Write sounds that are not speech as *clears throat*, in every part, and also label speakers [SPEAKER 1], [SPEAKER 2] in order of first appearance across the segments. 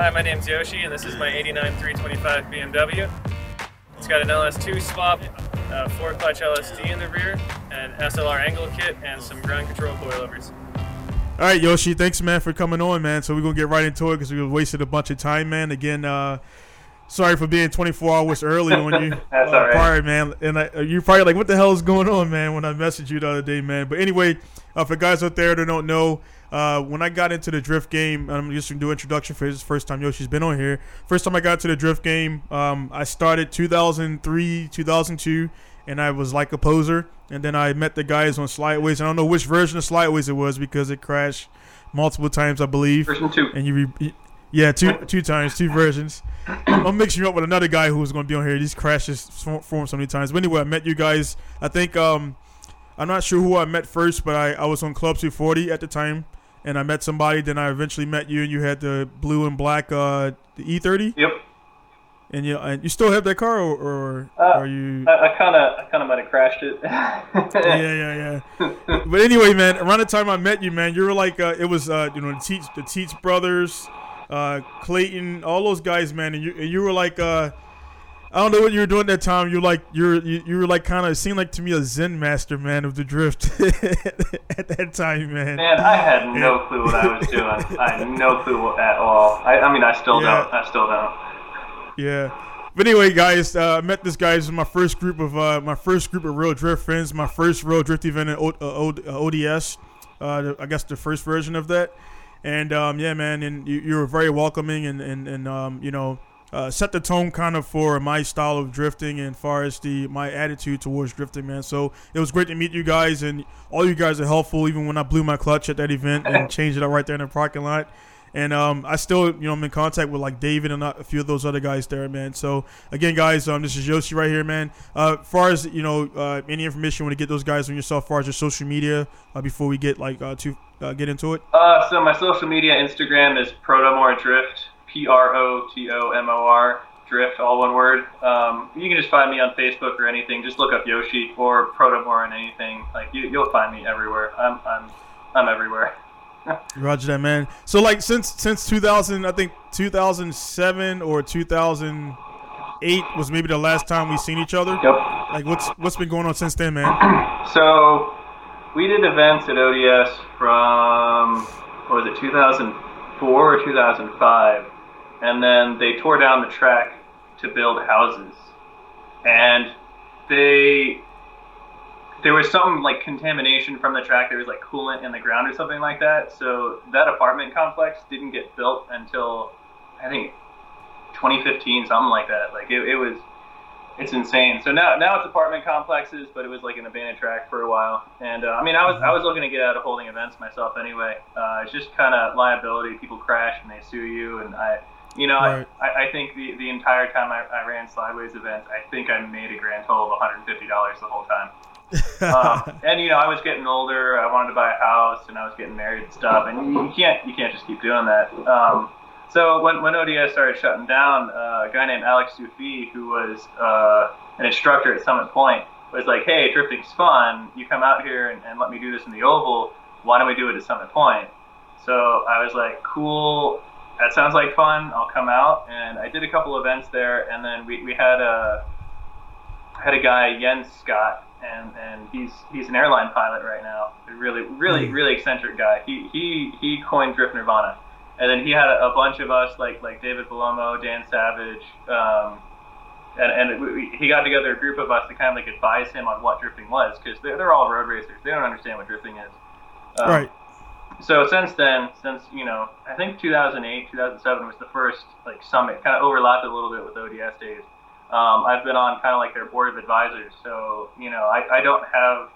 [SPEAKER 1] Hi, my name's Yoshi, and this is my 89 325 BMW. It's got an LS2 swap, uh, 4 clutch LSD in the rear, an SLR angle kit, and some ground control coilovers.
[SPEAKER 2] All right, Yoshi, thanks, man, for coming on, man. So we're going to get right into it because we wasted a bunch of time, man. Again, uh, sorry for being 24 hours early on you. *laughs*
[SPEAKER 3] That's uh, all right.
[SPEAKER 2] Prior, man. And I, you're probably like, what the hell is going on, man, when I messaged you the other day, man. But anyway, uh, for guys out there that don't know, uh, when I got into the drift game, I'm just gonna do introduction for his first time Yoshi's been on here. First time I got to the drift game, um, I started 2003, 2002, and I was like a poser. And then I met the guys on Slideways. I don't know which version of Slideways it was because it crashed multiple times, I believe.
[SPEAKER 3] Version two.
[SPEAKER 2] And you, re- yeah, two two times, two versions. *coughs* I'm mixing you up with another guy who was going to be on here. These crashes form so many times. But anyway, I met you guys. I think um, I'm not sure who I met first, but I, I was on Club 240 at the time and I met somebody. Then I eventually met you, and you had the blue and black uh, the E30.
[SPEAKER 3] Yep.
[SPEAKER 2] And you and you still have that car, or, or
[SPEAKER 3] uh,
[SPEAKER 2] are you?
[SPEAKER 3] I kind of I kind of might have crashed it. *laughs*
[SPEAKER 2] yeah, yeah, yeah. but anyway, man, around the time I met you, man, you were like uh, it was uh, you know the Teats the Teats brothers, uh, Clayton, all those guys, man, and you and you were like uh, I don't know what you were doing that time. You're like you're you, you were like kind of seemed like to me a Zen master man of the drift *laughs* at that time, man.
[SPEAKER 3] Man, I had no clue what I was doing. I had no clue at all. I, I mean, I still yeah. don't. I still don't.
[SPEAKER 2] Yeah. But anyway, guys, uh, I met this guy. This is my first group of uh, my first group of real drift friends. My first real drift event at o- uh, ODS. Uh, I guess the first version of that. And um, yeah, man, and you, you were very welcoming, and and and um, you know uh, set the tone kind of for my style of drifting and far as the my attitude towards drifting, man. So it was great to meet you guys, and all you guys are helpful. Even when I blew my clutch at that event and *laughs* changed it up right there in the parking lot. And um, I still, you know, I'm in contact with like David and a few of those other guys there, man. So again, guys, um, this is Yoshi right here, man. Uh, as far as you know, uh, any information you want to get those guys on yourself, as far as your social media, uh, before we get like uh, to uh, get into it.
[SPEAKER 3] Uh, so my social media, Instagram is Protomor Drift. P R O T O M O R, Drift, all one word. Um, you can just find me on Facebook or anything. Just look up Yoshi or Protomor and anything. Like you, you'll find me everywhere. I'm, I'm, I'm everywhere. *laughs*
[SPEAKER 2] Roger that, man. So like since since 2000, I think 2007 or 2008 was maybe the last time we seen each other.
[SPEAKER 3] Yep.
[SPEAKER 2] Like what's what's been going on since then, man? *clears throat*
[SPEAKER 3] so we did events at ODS from what was it 2004 or 2005 and then they tore down the track to build houses, and they there was some like contamination from the track. There was like coolant in the ground or something like that. So that apartment complex didn't get built until I think 2015, something like that. Like it, it was, it's insane. So now now it's apartment complexes, but it was like an abandoned track for a while. And uh, I mean, I was I was looking to get out of holding events myself anyway. Uh, it's just kind of liability. People crash and they sue you, and I you know, right. I, I think the, the entire time I, I ran Slideways events, I think I made a grand total of $150 the whole time. *laughs* um, and you know, I was getting older. I wanted to buy a house, and I was getting married and stuff. And you, you can't you can't just keep doing that. Um, so when when ODS started shutting down, uh, a guy named Alex Sufi, who was uh, an instructor at Summit Point, was like, "Hey, drifting's fun. You come out here and, and let me do this in the oval. Why don't we do it at Summit Point?" So I was like, "Cool." That sounds like fun. I'll come out. And I did a couple events there, and then we, we had a had a guy Jens Scott, and, and he's he's an airline pilot right now. A really really mm. really eccentric guy. He he he coined Drift Nirvana, and then he had a, a bunch of us like like David Palomo, Dan Savage. Um, and, and we, he got together a group of us to kind of like advise him on what drifting was because they're, they're all road racers. They don't understand what drifting is.
[SPEAKER 2] Um, right
[SPEAKER 3] so since then, since you know, I think 2008, 2007 was the first like summit, kind of overlapped a little bit with ODS days. Um, I've been on kind of like their board of advisors, so you know, I, I don't have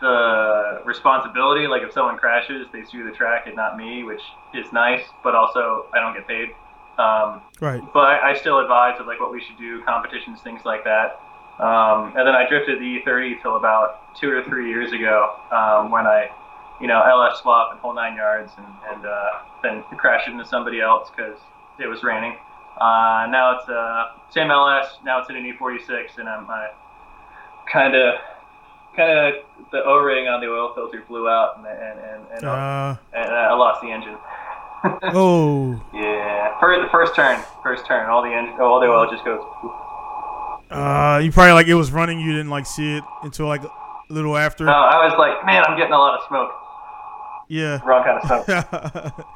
[SPEAKER 3] the responsibility. Like if someone crashes, they sue the track and not me, which is nice, but also I don't get paid. Um,
[SPEAKER 2] right.
[SPEAKER 3] But I, still advise of like what we should do, competitions, things like that. Um, and then I drifted the E30 till about two or three years ago um, when I you know, LS swap and whole nine yards, and, and uh, then crash into somebody else because it was raining. Uh, now it's uh, same LS. Now it's in an E46, and I'm kind of kind of the O-ring on the oil filter blew out, and and and, and, uh, and I lost the engine. *laughs*
[SPEAKER 2] oh.
[SPEAKER 3] Yeah, first the first turn, first turn, all the engine, all the oil just goes.
[SPEAKER 2] Uh, you probably like it was running. You didn't like see it until like a little after.
[SPEAKER 3] No, I was like, man, I'm getting a lot of smoke.
[SPEAKER 2] Yeah.
[SPEAKER 3] Wrong kind of smoke.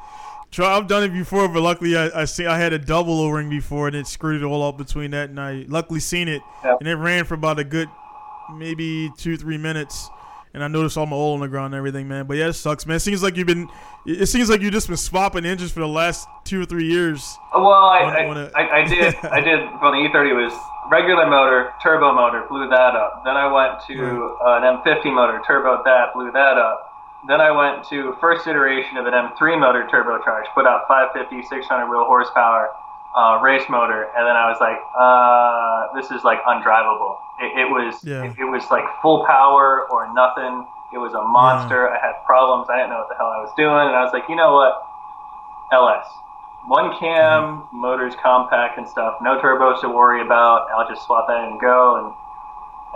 [SPEAKER 2] Try, I've done it before, but luckily I, I see I had a double O ring before and it screwed it all up between that and I luckily seen it
[SPEAKER 3] Yep.
[SPEAKER 2] and it ran for about a good maybe two three minutes and I noticed all my oil on the ground and everything, man. But yeah, it sucks, man. It seems like you've been it seems like you've just been swapping engines for the last two or three years.
[SPEAKER 3] Well, I,
[SPEAKER 2] On-
[SPEAKER 3] I,
[SPEAKER 2] on a-
[SPEAKER 3] I, I did. *laughs* I did. Well, the E30 was regular motor, turbo motor, blew that up. Then I went to uh, an M50 motor, turbo that, blew that up. Then I went to first iteration of an M3 motor turbocharged, put out 550, 600 wheel horsepower, uh, race motor, and then I was like, uh, this is like undrivable. It, it was
[SPEAKER 2] Yeah.
[SPEAKER 3] it, it was like full power or nothing. It was a monster. I had problems. I didn't know what the hell I was doing, and I was like, you know what? LS. One cam, motors compact and stuff. No turbos to worry about. I'll just swap that in and go, and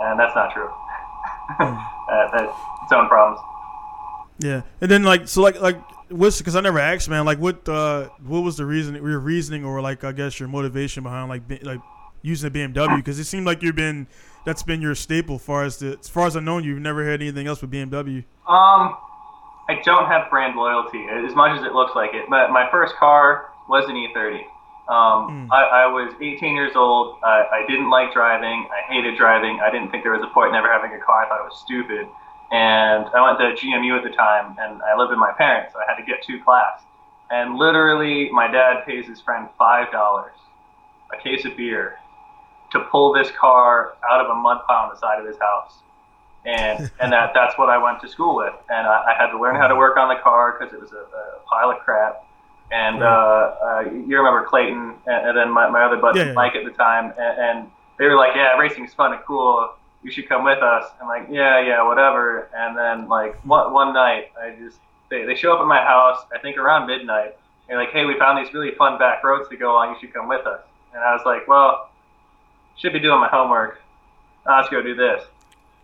[SPEAKER 3] and that's not true. *laughs* uh, that's its own problems.
[SPEAKER 2] Yeah, and then like so like like what's because I never asked, man. Like what uh what was the reason your reasoning or like I guess your motivation behind like be, like using the BMW? Because it seemed like you've been that's been your staple. Far as the as far as I know, you've never had anything else with BMW.
[SPEAKER 3] Um, I don't have brand loyalty as much as it looks like it. But my first car was an E30. Um, I, I was 18 years old. I, I didn't like driving. I hated driving. I didn't think there was a point in ever having a car. I thought it was stupid. And I went to GMU at the time, and I lived with my parents, so I had to get two class. And literally, my dad pays his friend five dollars, a case of beer, to pull this car out of a mud pile on the side of his house and *laughs* and that that's what I went to school with. And I, I had to learn how to work on the car because it was a, a pile of crap. And uh, uh, you remember Clayton, and, and then my, my other buddy
[SPEAKER 2] Yeah, yeah.
[SPEAKER 3] Mike at the time, and, and they were like, "Yeah, racing's fun and cool. You should come with us." I'm like, "Yeah, yeah, whatever." And then like one one night, I just they, they show up at my house. I think around midnight. They're like, "Hey, we found these really fun back roads to go on. You should come with us." And I was like, "Well, should be doing my homework. Uh, let's go do this."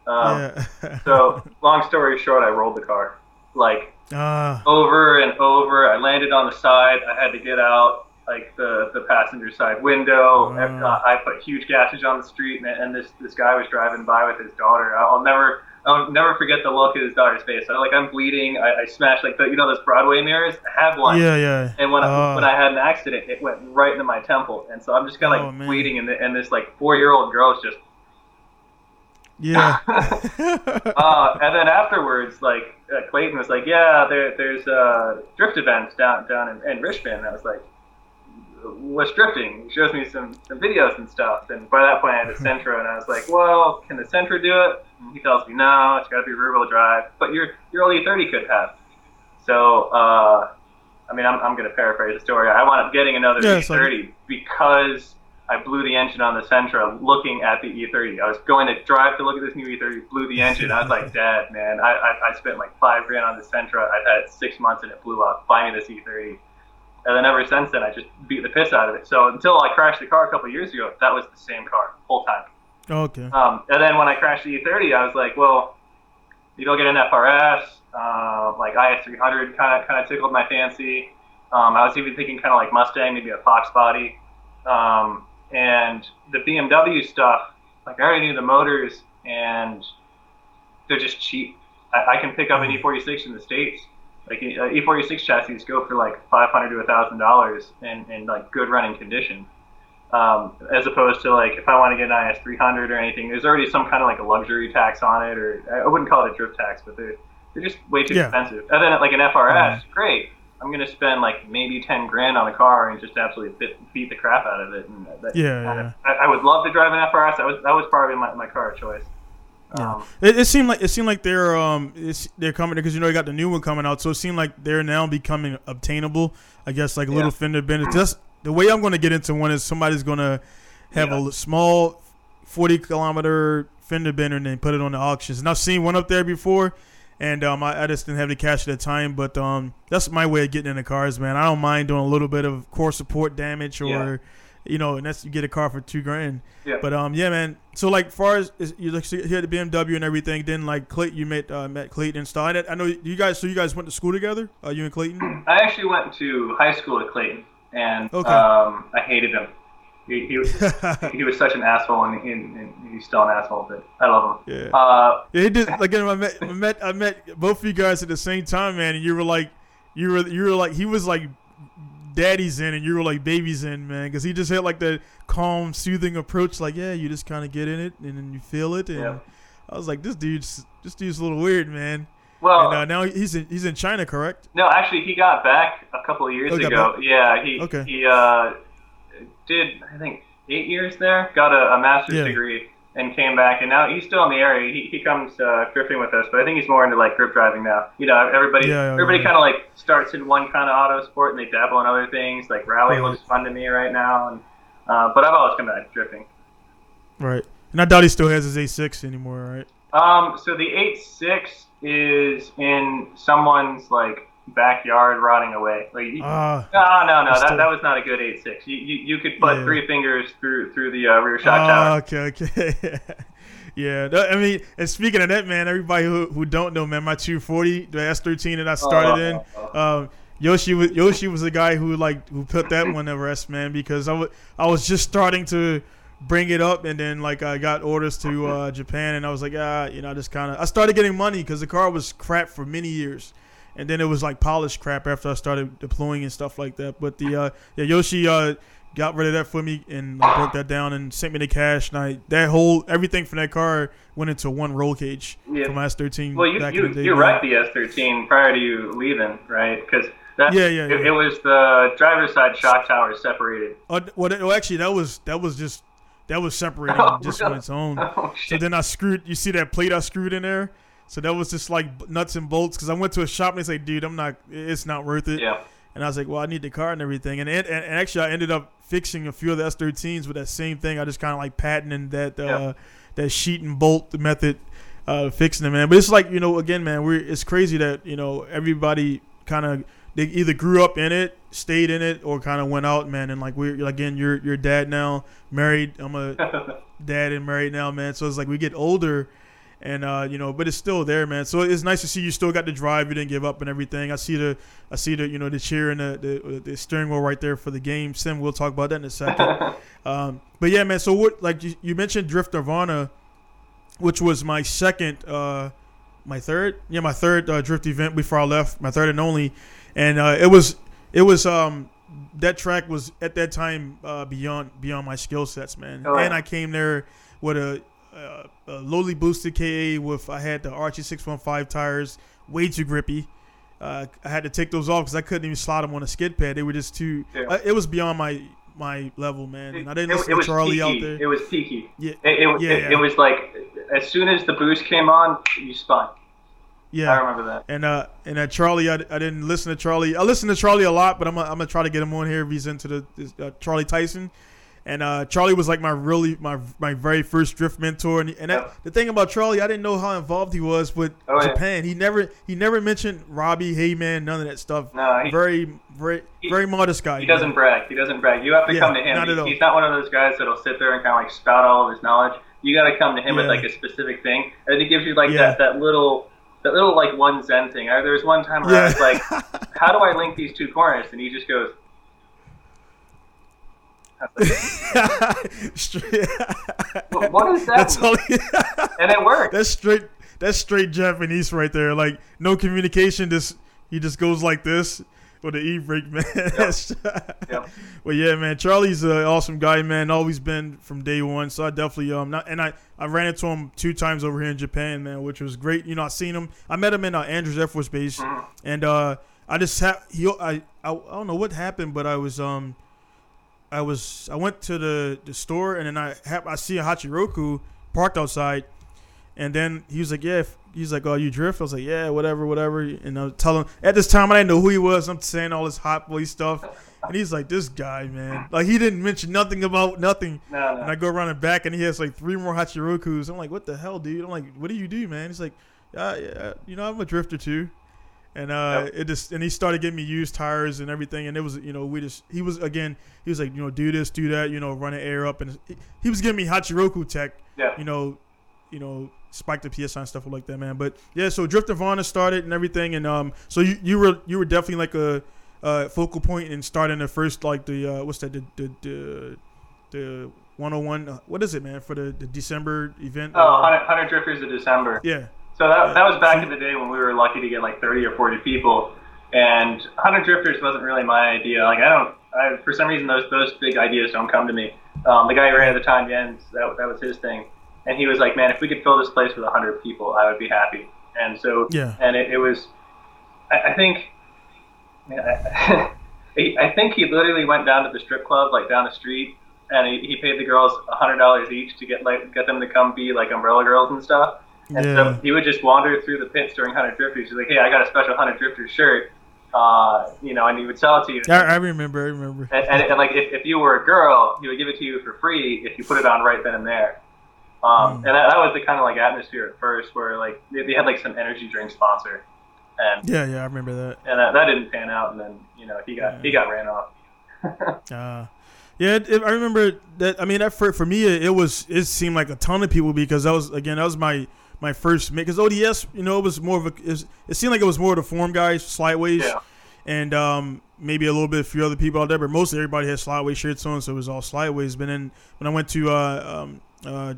[SPEAKER 3] Um,
[SPEAKER 2] yeah.
[SPEAKER 3] so, long story short, I rolled the car like
[SPEAKER 2] Ah,
[SPEAKER 3] over and over. I landed on the side. I had to get out like the, the passenger side window.
[SPEAKER 2] Wow.
[SPEAKER 3] Uh, I put huge gashes on the street, and, and this this guy was driving by with his daughter. I'll never I'll never forget the look at his daughter's face. I, like I'm bleeding. I, I smashed like the you know those Broadway mirrors. I have one.
[SPEAKER 2] yeah, yeah.
[SPEAKER 3] And when, I,
[SPEAKER 2] Ah.
[SPEAKER 3] when I had an accident, it went right into my temple, and so I'm just kind of
[SPEAKER 2] Oh,
[SPEAKER 3] like
[SPEAKER 2] man.
[SPEAKER 3] bleeding, and, the, and this like four year old girl's just
[SPEAKER 2] yeah. *laughs* *laughs*
[SPEAKER 3] uh, and then afterwards, like uh, Clayton was like, "Yeah, there, there's uh, drift events down down in, in Richmond." And I was like, "What's drifting?" He shows me some, some videos and stuff. And by that point, I had a *laughs* Sentra, and I was like, "Well, can the Sentra do it?" And he tells me, "No, it's got to be rear wheel drive." But your your old E30 could have. So, uh, I mean, I'm, I'm going to paraphrase the story. I wound up getting another
[SPEAKER 2] Yeah,
[SPEAKER 3] E30 because I blew the engine on the Sentra looking at the E30. I was going to drive to look at this new E30, blew the engine. I was like, *laughs* Dad, man, I, I, I spent like five grand on the Sentra. I've had it six months and it blew up. Buy me this E30. And then ever since then, I just beat the piss out of it. So until I crashed the car a couple years ago, that was the same car whole time.
[SPEAKER 2] okay.
[SPEAKER 3] Um, and then when I crashed the E30, I was like, well, maybe I'll get an FRS, uh, like IS300 kind of kind of tickled my fancy. Um, I was even thinking kind of like Mustang, maybe a Fox body. Um, and the BMW stuff, like I already knew the motors, and they're just cheap. I, I can pick up an E46 in the states. Like uh, E46 chassis go for like 500 to thousand dollars in in like good running condition um, as opposed to like if I want to get an IS 300 or anything, there's already some kind of like a luxury tax on it, or I wouldn't call it a drift tax, but they're they're just way too
[SPEAKER 2] Yeah.
[SPEAKER 3] expensive. And then like an FRS, great. I'm gonna spend like maybe 10 grand on a car and just absolutely bit, beat the crap out of it. And that,
[SPEAKER 2] Yeah, yeah.
[SPEAKER 3] of- I, I would love to drive an FRS. That was that was probably my, my car of choice. Um,
[SPEAKER 2] It, it seemed like it seemed like they're um it's, they're coming because you know you got the new one coming out, so it seemed like they're now becoming obtainable. I guess like a little
[SPEAKER 3] Yeah.
[SPEAKER 2] fender bender. Just the way I'm going to get into one is somebody's going to have
[SPEAKER 3] Yeah.
[SPEAKER 2] a small 40 kilometer fender bender and then put it on the auctions. And I've seen one up there before, and um I, I just didn't have the cash at the time. But um that's my way of getting into cars, man. I don't mind doing a little bit of core support damage or.
[SPEAKER 3] Yeah.
[SPEAKER 2] You know, and that's you get a car for two grand.
[SPEAKER 3] Yeah.
[SPEAKER 2] But um, yeah, man. So like, far as is, you like see- here at the BMW and everything, then like Clayton, you met uh, met Clayton and. I, I know you guys. So you guys went to school together. Uh, you and Clayton.
[SPEAKER 3] I actually went to high school at Clayton, and
[SPEAKER 2] Okay.
[SPEAKER 3] um, I hated him. He, he, was, *laughs* he was such an asshole, and, he, and he's still an asshole, but I love him.
[SPEAKER 2] Yeah.
[SPEAKER 3] Uh,
[SPEAKER 2] Yeah, he did. Like I met, I met, I met both of you guys at the same time, man. And you were like, you were, you were like, he was like, daddy's in, and you were like, baby's in, man. Because he just had like that calm, soothing approach. Like, yeah, you just kind of get in it, and then you feel it. And
[SPEAKER 3] Yeah.
[SPEAKER 2] I was like, this dude's, this dude's a little weird, man.
[SPEAKER 3] well,
[SPEAKER 2] and uh, now he's in, he's in China, correct?
[SPEAKER 3] no, actually, he got back a couple of years
[SPEAKER 2] Oh,
[SPEAKER 3] ago. Yeah, he
[SPEAKER 2] Okay.
[SPEAKER 3] he uh, did I think eight years there, got a, a master's
[SPEAKER 2] Yeah.
[SPEAKER 3] degree, and came back. And now he's still in the area. He, he comes uh, drifting with us, but I think he's more into like grip driving now. You know, everybody
[SPEAKER 2] Yeah, yeah,
[SPEAKER 3] everybody
[SPEAKER 2] yeah.
[SPEAKER 3] kind of like starts in one kind of auto sport and they dabble in other things. Like rally looks fun to me right now, and uh, but I've always come back drifting.
[SPEAKER 2] Right. And I doubt he still has his A6 anymore, right?
[SPEAKER 3] Um, so the eight six is in someone's like backyard rotting away. Like you,
[SPEAKER 2] Ah.
[SPEAKER 3] no, no, no,
[SPEAKER 2] Still-
[SPEAKER 3] that, that was not a good eight six. You, you you could put
[SPEAKER 2] Yeah.
[SPEAKER 3] three fingers through through the uh, rear shock
[SPEAKER 2] Ah,
[SPEAKER 3] tower.
[SPEAKER 2] okay, okay. *laughs* yeah, I mean, and speaking of that, man, everybody who, who don't know, man, my 240, the S13 that I started in, um, Yoshi was Yoshi was the guy who like who put that one to rest, man, because I wa- I was just starting to bring it up, and then like I got orders to uh, Japan, and I was like, ah, you know, I just kind of I started getting money because the car was crap for many years. And then it was like polished crap after I started deploying and stuff like that. But the uh, yeah Yoshi uh, got rid of that for me and like, broke that down and sent me the cash. And I that whole everything from that car went into one roll cage
[SPEAKER 3] Yeah.
[SPEAKER 2] from my S13.
[SPEAKER 3] Well, you you,
[SPEAKER 2] in the day.
[SPEAKER 3] you wrecked the S thirteen prior to you leaving, right? Because that
[SPEAKER 2] Yeah, yeah,
[SPEAKER 3] it,
[SPEAKER 2] yeah.
[SPEAKER 3] it was the driver's side shock tower separated.
[SPEAKER 2] Oh, well, that- well, actually, that was that was just that was separating *laughs*
[SPEAKER 3] Oh,
[SPEAKER 2] just
[SPEAKER 3] really?
[SPEAKER 2] on its own.
[SPEAKER 3] Oh
[SPEAKER 2] So then I screwed. You see that plate I screwed in there? So that was just like nuts and bolts. Because I went to a shop and they say, "Dude, I'm not. It's not worth it."
[SPEAKER 3] yeah.
[SPEAKER 2] And I was like, "Well, I need the car and everything." And, it, and and actually, I ended up fixing a few of the S13s with that same thing. I just kind of like patenting that uh,
[SPEAKER 3] Yeah.
[SPEAKER 2] that sheet and bolt method, uh, fixing it, man. But it's like you know, again, man, we're it's crazy that you know everybody kind of they either grew up in it, stayed in it, or kind of went out, man. And like we're again, you're you're dad now, married. I'm a *laughs* dad and married now, man. So it's like we get older, and uh, you know, but it's still there, man. So it's nice to see you still got the drive. You didn't give up and everything. I see the, I see the, you know, the chair and the the, the steering wheel right there for the game. Sim, we'll talk about that in a second. *laughs* um, but yeah, man. So what, like you, you mentioned Drift Nirvana, which was my second, uh, my third, yeah, my third uh, drift event before I left, my third and only, and uh, it was, it was, um, that track was at that time uh, beyond beyond my skill sets, man.
[SPEAKER 3] Oh, yeah.
[SPEAKER 2] And I came there with a, uh, a lowly boosted KA with I had the RT615 tires, way too grippy. Uh, I had to take those off because I couldn't even slide them on a skid pad. They were just too.
[SPEAKER 3] Yeah.
[SPEAKER 2] Uh, it was beyond my my level, man. And I didn't
[SPEAKER 3] It-
[SPEAKER 2] listen
[SPEAKER 3] it
[SPEAKER 2] to Charlie
[SPEAKER 3] peaky.
[SPEAKER 2] out there.
[SPEAKER 3] It was peaky.
[SPEAKER 2] Yeah,
[SPEAKER 3] It, it,
[SPEAKER 2] Yeah,
[SPEAKER 3] it,
[SPEAKER 2] yeah.
[SPEAKER 3] it was like as soon as the boost came on, you spun.
[SPEAKER 2] yeah.
[SPEAKER 3] I remember that.
[SPEAKER 2] And uh, and uh, Charlie, I, I didn't listen to Charlie. I listened to Charlie a lot, but I'm gonna, I'm gonna try to get him on here if he's into the this, uh, Charlie Tyson. And uh, Charlie was like my really my my very first drift mentor. And, and that,
[SPEAKER 3] Yeah.
[SPEAKER 2] the thing about Charlie, I didn't know how involved he was with
[SPEAKER 3] Oh, yeah.
[SPEAKER 2] Japan. He never he never mentioned Robbie, Heyman, none of that stuff.
[SPEAKER 3] No, he-
[SPEAKER 2] very very
[SPEAKER 3] he-
[SPEAKER 2] very modest guy.
[SPEAKER 3] He doesn't brag. He doesn't brag. You have to
[SPEAKER 2] Yeah,
[SPEAKER 3] come to him.
[SPEAKER 2] not at
[SPEAKER 3] He-
[SPEAKER 2] all.
[SPEAKER 3] He's not one of those guys that'll sit there and kind of like spout all of his knowledge. You got to come to him with like a specific thing, and he gives you like
[SPEAKER 2] Yeah.
[SPEAKER 3] that that little that little like one zen thing. I, there was one time where I was like, *laughs* "How do I link these two corners?" And he just goes.
[SPEAKER 2] Straight-
[SPEAKER 3] "What- what does that
[SPEAKER 2] That's all. *laughs*
[SPEAKER 3] And it worked.
[SPEAKER 2] that's straight. That's straight Japanese right there. Like no communication. Just he just goes like this with the e brake, *laughs* man. That's- *laughs*
[SPEAKER 3] Yep.
[SPEAKER 2] Well, yeah, man. Charlie's an awesome guy, man. Always been from day one. So I definitely um not and I I ran into him two times over here in Japan, man, which was great. You know, I seen him. I met him in uh, Andrews Air Force Base,
[SPEAKER 3] Mhm.
[SPEAKER 2] and uh I just ha- he I, I I don't know what happened, but I was um. I was I went to the, the store and then I hap- I see a Hachiroku parked outside, and then he was like, "Yeah." if- He's like, "Oh, you drift?" I was like, "Yeah, whatever, whatever." And I tell him at this time I didn't know who he was. I'm saying all this hot boy stuff, and he's like, "This guy, man." Like he didn't mention nothing about nothing.
[SPEAKER 3] No,
[SPEAKER 2] And. I go around the back and he has like three more Hachirokus. I'm like, "What the hell, dude?" I'm like, "What do you do, man?" He's like, "Yeah, yeah, you know, I'm a drifter too." And uh,
[SPEAKER 3] Yep.
[SPEAKER 2] it just and he started getting me used tires and everything, and it was you know we just he was again he was like you know do this do that you know run the air up and he, was giving me Hachiroku tech
[SPEAKER 3] Yeah.
[SPEAKER 2] you know, you know, spike the PSI and stuff like that, man. But yeah, so Drift Nirvana started and everything, and um, so you, you were you were definitely like a, uh focal point in starting the first like the uh, what's that the the the, the 101 uh, what is it man for the, the December event?
[SPEAKER 3] Oh, 100, 100 Drifters of December.
[SPEAKER 2] yeah,
[SPEAKER 3] So that, that was back in the day when we were lucky to get like 30 or 40 people, and 100 Drifters wasn't really my idea. Like I don't, I, for some reason those those big ideas don't come to me. Um, the guy who ran at the time, Jens, that, that was his thing, and he was like, man, if we could fill this place with 100 people, I would be happy. And so,
[SPEAKER 2] Yeah.
[SPEAKER 3] and it, it was, I, I think, I, *laughs* I think he literally went down to the strip club, like down the street, and he, he paid the girls $100 each to get like get them to come be like umbrella girls and stuff. And
[SPEAKER 2] Yeah.
[SPEAKER 3] so he would just wander through the pits during Hundred Drifters. He's like, "Hey, I got a special Hundred drifter shirt," uh, you know, and he would sell it to you.
[SPEAKER 2] I, I remember, I remember.
[SPEAKER 3] And, and, and like, if, if you were a girl, he would give it to you for free if you put it on right then and there. Um,
[SPEAKER 2] Hmm.
[SPEAKER 3] And that, that was the kind of like atmosphere at first, where like they, they had like some energy drink sponsor, and
[SPEAKER 2] Yeah, yeah, I remember that.
[SPEAKER 3] and that, that didn't pan out. And then you know he got he got ran off.
[SPEAKER 2] Uh, *laughs* yeah, it, it- I remember that. I mean, that for for me, it, it was it seemed like a ton of people because that was again that was my my first mix because ODS, you know, it was more of a it, seemed like it was more of the form guys, slideways,
[SPEAKER 3] Yeah.
[SPEAKER 2] and um, maybe a little bit a few other people out there, but mostly everybody had slideway shirts on, so it was all slideways. But then when I went to uh, um, uh,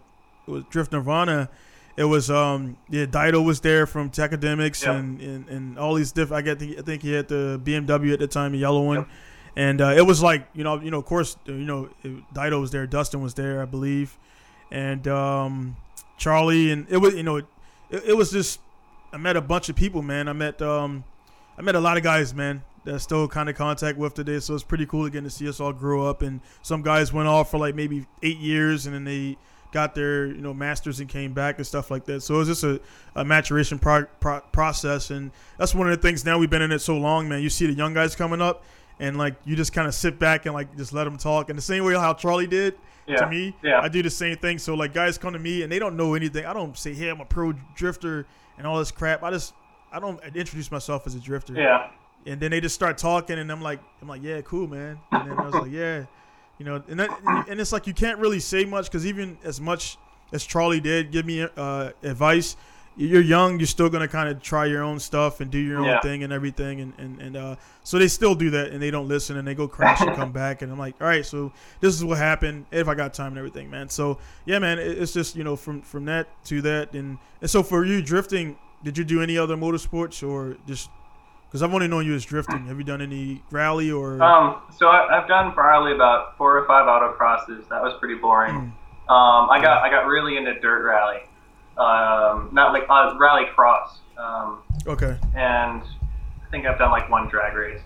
[SPEAKER 2] it was Drift Nirvana. It was um yeah Dido was there from Tech Academics and, and and all these different I get the, I think he had the BMW at the time the yellow one
[SPEAKER 3] Yep.
[SPEAKER 2] and uh, it was like you know you know of course you know Dido was there Dustin was there I believe and um, Charlie and it was you know it, it was just I met a bunch of people man. I met um I met a lot of guys man that I still kind of contact with today. So it's pretty cool again to see us all grow up. And some guys went off for like maybe eight years and then they got their you know masters and came back and stuff like that. So it was just a, a maturation pro- pro- process. And that's one of the things now we've been in it so long man. You see the young guys coming up and like you just kind of sit back and like just let them talk. And the same way how charlie did
[SPEAKER 3] Yeah.
[SPEAKER 2] to me
[SPEAKER 3] Yeah.
[SPEAKER 2] i do the same thing so like guys come to me and they don't know anything i don't say hey i'm a pro drifter and all this crap i just i don't introduce myself as a drifter
[SPEAKER 3] Yeah.
[SPEAKER 2] and then they just start talking and i'm like i'm like yeah cool man and then i was like *laughs* yeah you know and that, and it's like you can't really say much because even as much as charlie did give me uh, advice you're young you're still going to kind of try your own stuff and do your own
[SPEAKER 3] Yeah.
[SPEAKER 2] thing and everything and, and, and uh, so they still do that and they don't listen and they go crash and come *laughs* back and i'm like all right so this is what happened if i got time and everything man so yeah man it's just you know from from that to that and, and so for you drifting did you do any other motorsports or just because I've only known you as drifting. Have you done any rally or?
[SPEAKER 3] Um, so I, I've done probably about four or five autocrosses. That was pretty boring.
[SPEAKER 2] Hmm.
[SPEAKER 3] Um, I got I got really into dirt rally, um, not like uh, rally cross, um,
[SPEAKER 2] okay.
[SPEAKER 3] and I think I've done like one drag race.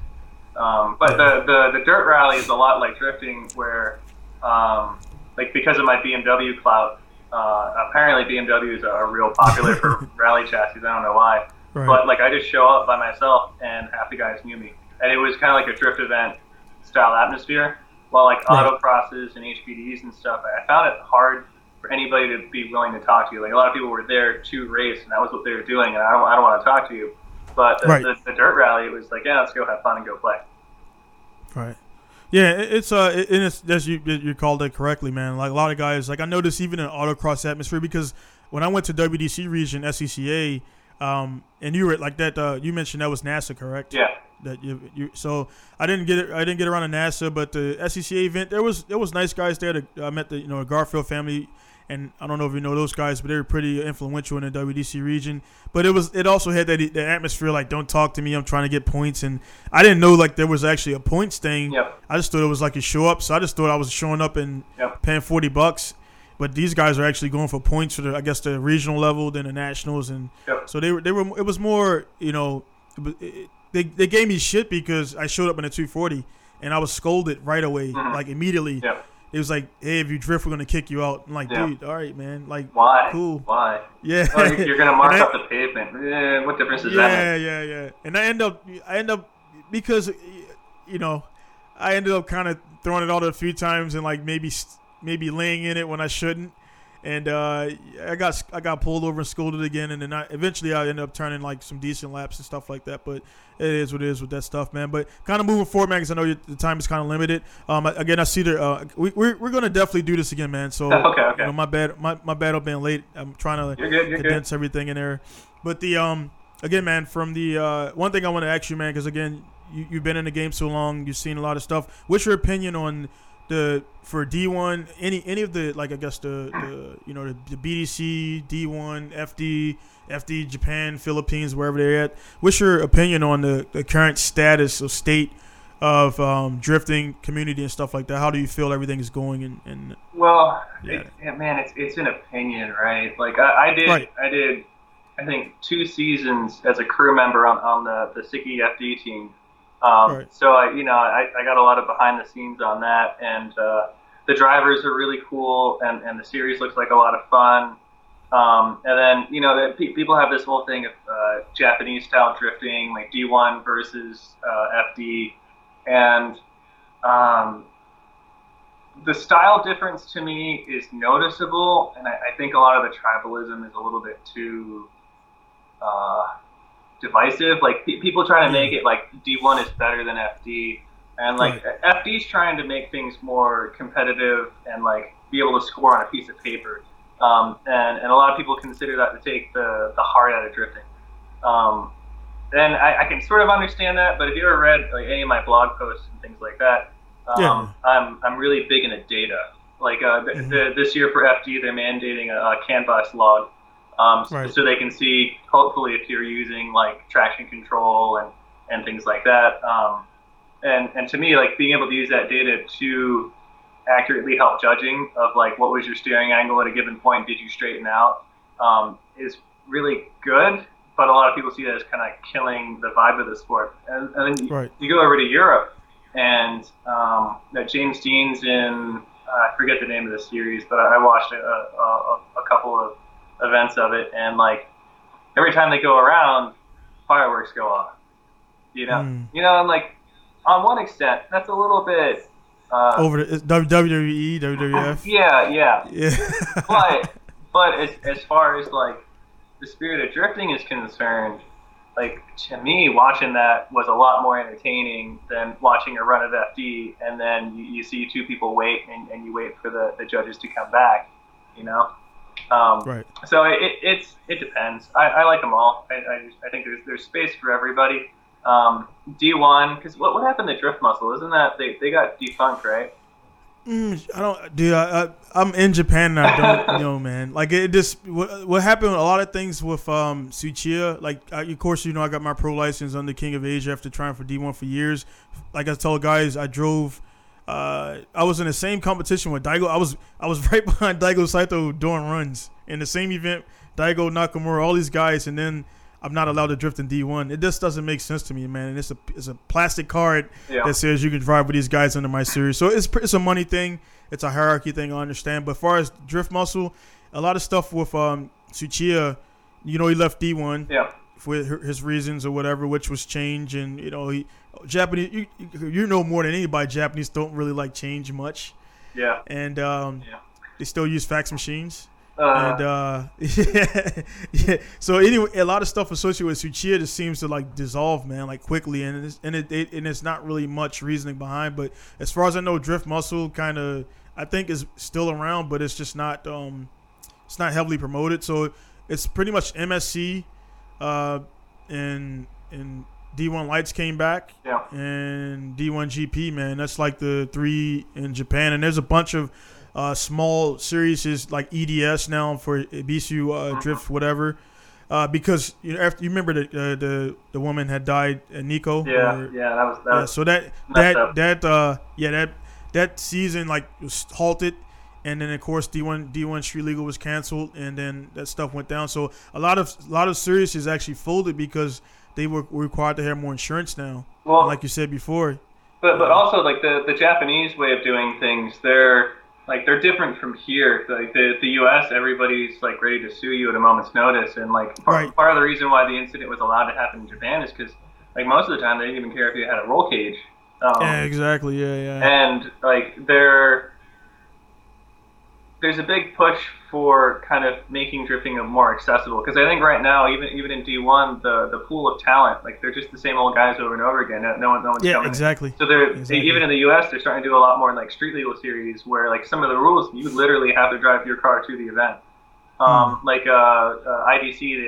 [SPEAKER 3] Um, but the, the the dirt rally is a lot like drifting, where um, like because of my BMW clout, uh, apparently BMWs are real popular for *laughs* rally chassis. I don't know why.
[SPEAKER 2] Right.
[SPEAKER 3] But like I just show up by myself and half the guys knew me. And it was kind of like a drift event style atmosphere. While like
[SPEAKER 2] Right.
[SPEAKER 3] autocrosses and HPDs and stuff, I found it hard for anybody to be willing to talk to you. Like a lot of people were there to race and that was what they were doing and I don't, I don't want to talk to you. But the,
[SPEAKER 2] Right.
[SPEAKER 3] the, the dirt rally, it was like, yeah, let's go have fun and go play.
[SPEAKER 2] Right. Yeah, it's uh, it- and it's as you you called it correctly, man. Like a lot of guys, like I noticed even in autocross atmosphere because when I went to WDC region SCCA, um, and you were like that, uh, you mentioned that was NASA, correct?
[SPEAKER 3] Yeah.
[SPEAKER 2] That you, you so I didn't get it. I didn't get around to NASA, but the SCCA event there was there was nice guys there. To, I met the you know Garfield family, and I don't know if you know those guys, but they were pretty influential in the WDC region. But it was it also had that the atmosphere like don't talk to me, I'm trying to get points, and I didn't know like there was actually a points thing.
[SPEAKER 3] Yep.
[SPEAKER 2] I just thought it was like a show up, so I just thought I was showing up and
[SPEAKER 3] Yep.
[SPEAKER 2] paying forty bucks. But these guys are actually going for points for the, I guess, the regional level, than the nationals, and
[SPEAKER 3] Yep.
[SPEAKER 2] so they were, they were. It was more, you know, it, it, they they gave me shit because I showed up in a 240 and I was scolded right away,
[SPEAKER 3] Mhm.
[SPEAKER 2] like immediately.
[SPEAKER 3] Yep.
[SPEAKER 2] It was like, hey, if you drift, we're gonna kick you out. I'm like,
[SPEAKER 3] Yeah.
[SPEAKER 2] dude, all right, man, like,
[SPEAKER 3] Why?
[SPEAKER 2] Cool.
[SPEAKER 3] Why?
[SPEAKER 2] yeah.
[SPEAKER 3] You're *laughs* gonna mark
[SPEAKER 2] I-
[SPEAKER 3] up the pavement. Eh, what difference does that make?
[SPEAKER 2] yeah, yeah, yeah. And I end up, I end up because, you know, I ended up kind of throwing it out a few times and like maybe, maybe laying in it when I shouldn't. And uh, I got I got pulled over and scolded again, and then I, eventually I ended up turning like some decent laps and stuff like that. But it is what it is with that stuff, man. But kind of moving forward, man, because I know the time is kind of limited. Um, again, I see that uh, we, we're we're gonna definitely do this again, man. So
[SPEAKER 3] okay, okay.
[SPEAKER 2] You know, my bad, my my bad on being late. I'm trying to
[SPEAKER 3] you're good, you're
[SPEAKER 2] condense
[SPEAKER 3] good.
[SPEAKER 2] everything in there. But the um again, man, from the uh, one thing I want to ask you, man, because again, you, you've been in the game so long, you've seen a lot of stuff. What's your opinion on the for D one any any of the like I guess the, the you know the, the BDC D one FD FD Japan Philippines wherever they're at. What's your opinion on the, the current status or state of um, drifting community and stuff like that? How do you feel everything is going? And, and
[SPEAKER 3] well,
[SPEAKER 2] Yeah.
[SPEAKER 3] it, man, it's it's an opinion, right? Like I, I did,
[SPEAKER 2] Right.
[SPEAKER 3] I did, I think two seasons as a crew member on, on the the Siki FD team. Um,
[SPEAKER 2] Right.
[SPEAKER 3] So I, you know, I, I got a lot of behind the scenes on that, and uh, the drivers are really cool, and, and the series looks like a lot of fun. Um, and then you know, the, pe- people have this whole thing of uh, Japanese style drifting, like D1 versus uh, FD, and um, the style difference to me is noticeable, and I, I think a lot of the tribalism is a little bit too uh, divisive. Like pe- people trying to make it like D1 is better than FD, and like FD's trying to make things more competitive and like be able to score on a piece of paper. Um, and, and a lot of people consider that to take the, the heart out of drifting. Um, and I, I can sort of understand that, but if you ever read like any of my blog posts and things like that, um,
[SPEAKER 2] Yeah.
[SPEAKER 3] I'm I'm really big into data. Like uh,
[SPEAKER 2] Mhm.
[SPEAKER 3] the, this year for FD, they're mandating a, a CAN bus log, um,
[SPEAKER 2] Right.
[SPEAKER 3] so they can see hopefully if you're using like traction control and, and things like that. Um, and and to me, like being able to use that data to accurately help judging of like what was your steering angle at a given point, did you straighten out, um, is really good. But a lot of people see that as kind of killing the vibe of the sport. And, and then you,
[SPEAKER 2] Right.
[SPEAKER 3] you go over to Europe, and um, James Deane's in uh, I forget the name of the series, but I watched a, a, a couple of events of it, and like every time they go around, fireworks go off. You know,
[SPEAKER 2] Mm.
[SPEAKER 3] you know, I'm like, on one extent, that's a little bit. Uh,
[SPEAKER 2] over the WWE, WWF. *laughs*
[SPEAKER 3] yeah, yeah,
[SPEAKER 2] Yeah. *laughs*
[SPEAKER 3] but but as, as far as like the spirit of drifting is concerned, like to me, watching that was a lot more entertaining than watching a run of FD, and then you, you see two people wait, and, and you wait for the, the judges to come back. You know. Um,
[SPEAKER 2] right.
[SPEAKER 3] So it, it, it's it depends. I, I like them all. I, I, I think there's there's space for everybody. Um, D1, because what, what happened to Drift Muscle? Isn't that they, they got defunct, right?
[SPEAKER 2] Mm, I don't, dude. I, I I'm in Japan and I don't *laughs* know, man. Like it just what, what happened. A lot of things with um Tsuchiya. Like I, of course, you know, I got my pro license under King of Asia after trying for D1 for years. Like I told guys, I drove. Uh, I was in the same competition with Daigo. I was I was *laughs* right behind Daigo Saito doing runs in the same event. Daigo Nakamura, all these guys, and then I'm not allowed to drift in D1. It just doesn't make sense to me, man. And it's a it's a plastic card
[SPEAKER 3] Yeah.
[SPEAKER 2] that says you can drive with these guys under my series. So it's it's a money thing. It's a hierarchy thing. I understand. But as far as drift muscle, a lot of stuff with um you know, he left D1
[SPEAKER 3] Yeah.
[SPEAKER 2] for his reasons or whatever, which was change. And you know, he Japanese. You you know more than anybody. Japanese don't really like change much,
[SPEAKER 3] Yeah.
[SPEAKER 2] and um,
[SPEAKER 3] Yeah.
[SPEAKER 2] they still use fax machines.
[SPEAKER 3] Uh,
[SPEAKER 2] And uh, yeah, *laughs* yeah. So anyway, a lot of stuff associated with Tsuchiya just seems to like dissolve, man, like quickly, and it's, and it, it and it's not really much reasoning behind. But as far as I know, Drift Muscle kind of I think is still around, but it's just not um, it's not heavily promoted. So it's pretty much MSC, uh, and and D1 Lights came back,
[SPEAKER 3] yeah.
[SPEAKER 2] and D1 GP, man. That's like the three in Japan, and there's a bunch of uh, small series is like EDS now for Ebisu uh, Drift, whatever. Uh, because you know, after you remember the uh, the the woman had died, uh, Nico.
[SPEAKER 3] Yeah.
[SPEAKER 2] or-
[SPEAKER 3] Yeah. That was that.
[SPEAKER 2] yeah, so that that
[SPEAKER 3] up.
[SPEAKER 2] that uh yeah that that season like was halted, and then of course D1 D1 Street Legal was canceled, and then that stuff went down. So a lot of a lot of series is actually folded because they were required to have more insurance now.
[SPEAKER 3] well,
[SPEAKER 2] like you said before.
[SPEAKER 3] but but also like the the Japanese way of doing things, they're like they're different from here. Like the the U.S., everybody's like ready to sue you at a moment's notice, and like part,
[SPEAKER 2] Right.
[SPEAKER 3] part of the reason why the incident was allowed to happen in Japan is because like most of the time they didn't even care if you had a roll cage. Um,
[SPEAKER 2] yeah, exactly. Yeah, yeah.
[SPEAKER 3] and like they're there's a big push for kind of making drifting more accessible because I think right now even even in D1 the the pool of talent like they're just the same old guys over and over again. No, one no one's
[SPEAKER 2] Yeah,
[SPEAKER 3] coming.
[SPEAKER 2] exactly.
[SPEAKER 3] So they're
[SPEAKER 2] Exactly.
[SPEAKER 3] even in the U.S. they're starting to do a lot more in like street legal series where like some of the rules you literally have to drive your car to the event. Um,
[SPEAKER 2] Hmm.
[SPEAKER 3] Like uh, uh, IDC, the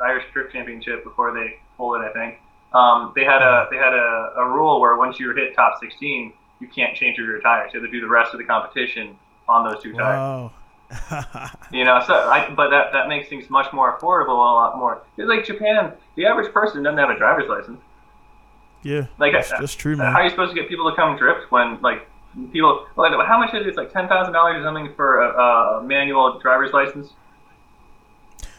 [SPEAKER 3] uh, Irish Drift Championship, before they pulled it, I think um, they had a they had a, a rule where once you hit top 16, you can't change your tires. You have to do the rest of the competition on those two tires. *laughs* You know, so I, but that that makes things much more affordable, a lot more. It's like Japan. The average person doesn't have a driver's license.
[SPEAKER 2] yeah,
[SPEAKER 3] Like
[SPEAKER 2] that's, that's true, man.
[SPEAKER 3] How are you supposed to get people to come drift when like people? Like, how much is it? It's like ten thousand dollars or something for a, a manual driver's license.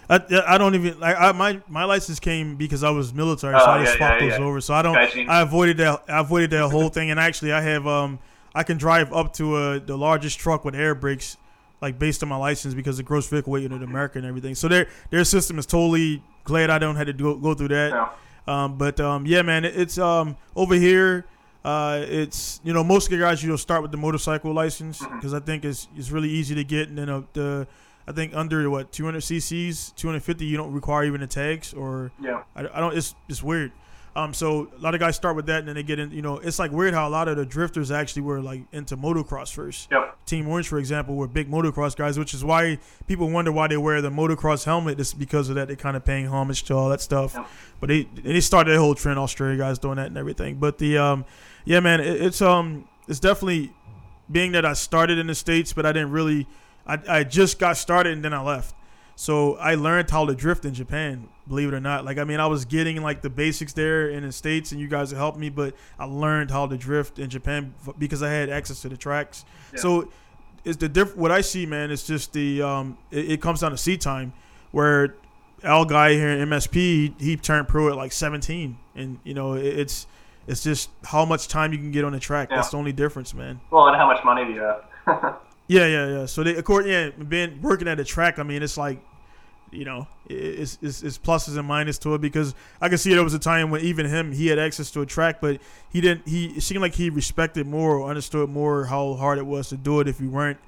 [SPEAKER 2] I, I don't even like I, my my license came because I was military, so
[SPEAKER 3] Oh,
[SPEAKER 2] I just
[SPEAKER 3] yeah,
[SPEAKER 2] swapped
[SPEAKER 3] yeah,
[SPEAKER 2] those
[SPEAKER 3] yeah.
[SPEAKER 2] over. So I don't. I avoided that. I avoided that whole thing. And actually, I have um I can drive up to uh the largest truck with air brakes, like based on my license because the gross vehicle weight in America and everything. So their their system is totally glad I don't have to do, go through that. Um, but um, yeah, man, it, it's um over here. Uh, it's you know most of the guys you know start with the motorcycle license
[SPEAKER 3] Mm-hmm.
[SPEAKER 2] because I think it's it's really easy to get, and then uh, the I think under what 200 cc's, 250 you don't require even the tags or
[SPEAKER 3] Yeah.
[SPEAKER 2] I, I don't. It's it's weird. Um, so a lot of guys start with that, and then they get in. You know, it's like weird how a lot of the drifters actually were like into motocross first.
[SPEAKER 3] Yep.
[SPEAKER 2] Team Orange, for example, were big motocross guys, which is why people wonder why they wear the motocross helmet. It's because of that. They're kind of paying homage to all that stuff.
[SPEAKER 3] Yep.
[SPEAKER 2] But they they started that whole trend. Australia guys doing that and everything. But the um, yeah, man, it, it's um, it's definitely being that I started in the states, but I didn't really. I I just got started and then I left. So I learned how to drift in Japan, believe it or not. Like I mean, I was getting like the basics there in the states, and you guys helped me. But I learned how to drift in Japan because I had access to the tracks.
[SPEAKER 3] Yeah.
[SPEAKER 2] So it's the diff. What I see, man, is just the um. It, it comes down to seat time, where Al guy here in MSP he, he turned pro at like 17, and you know it, it's it's just how much time you can get on the track. That's the only difference, man.
[SPEAKER 3] Well, and how much money do you have? *laughs*
[SPEAKER 2] Yeah, yeah, yeah. So they, of course, yeah, being working at a track, I mean, it's like, you know, it's, it's it's pluses and minuses to it because I can see there was a time when even him, he had access to a track, but he didn't. He it seemed like he respected more or understood more how hard it was to do it if you weren't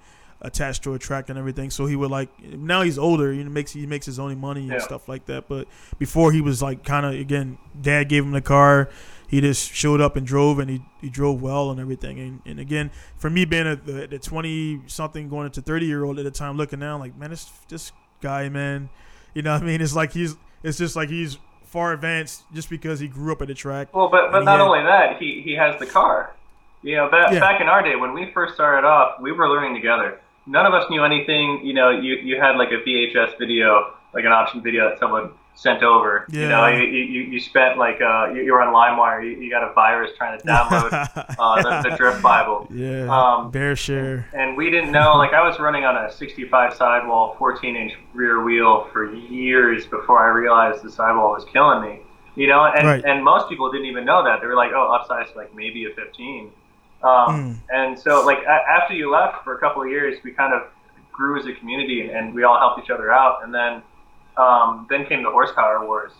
[SPEAKER 2] attached to a track and everything. So he would like now he's older, you know, makes he makes his own money and
[SPEAKER 3] Yeah.
[SPEAKER 2] stuff like that. But before he was like kind of again, dad gave him the car. He just showed up and drove, and he, he drove well and everything. And, and again, for me being a, the, the 20 something going into 30 year old at the time, looking now, like, man, this, this guy, man, you know what I mean? It's like he's, it's just like he's far advanced just because he grew up at the track.
[SPEAKER 3] Well, but but not
[SPEAKER 2] had-
[SPEAKER 3] only that, he he has the car. You know, back
[SPEAKER 2] Yeah.
[SPEAKER 3] back in our day when we first started off, we were learning together. None of us knew anything. You know, you you had like a VHS video, like an option video that someone sent over. You know, you, you, you spent like uh you, you were on LimeWire. You, you got a virus trying to download *laughs* uh, the, the Drift Bible.
[SPEAKER 2] yeah.
[SPEAKER 3] Um,
[SPEAKER 2] BearShare.
[SPEAKER 3] and we didn't know. Like I was running on a 65 sidewall, 14 inch rear wheel for years before I realized the sidewall was killing me. You know, and
[SPEAKER 2] Right.
[SPEAKER 3] and most people didn't even know that. They were like, "Oh, upsize to like maybe a 15." Um,
[SPEAKER 2] Mm.
[SPEAKER 3] And so, like a- after you left for a couple of years, we kind of grew as a community, and, and we all helped each other out. And then um, then came the horsepower wars.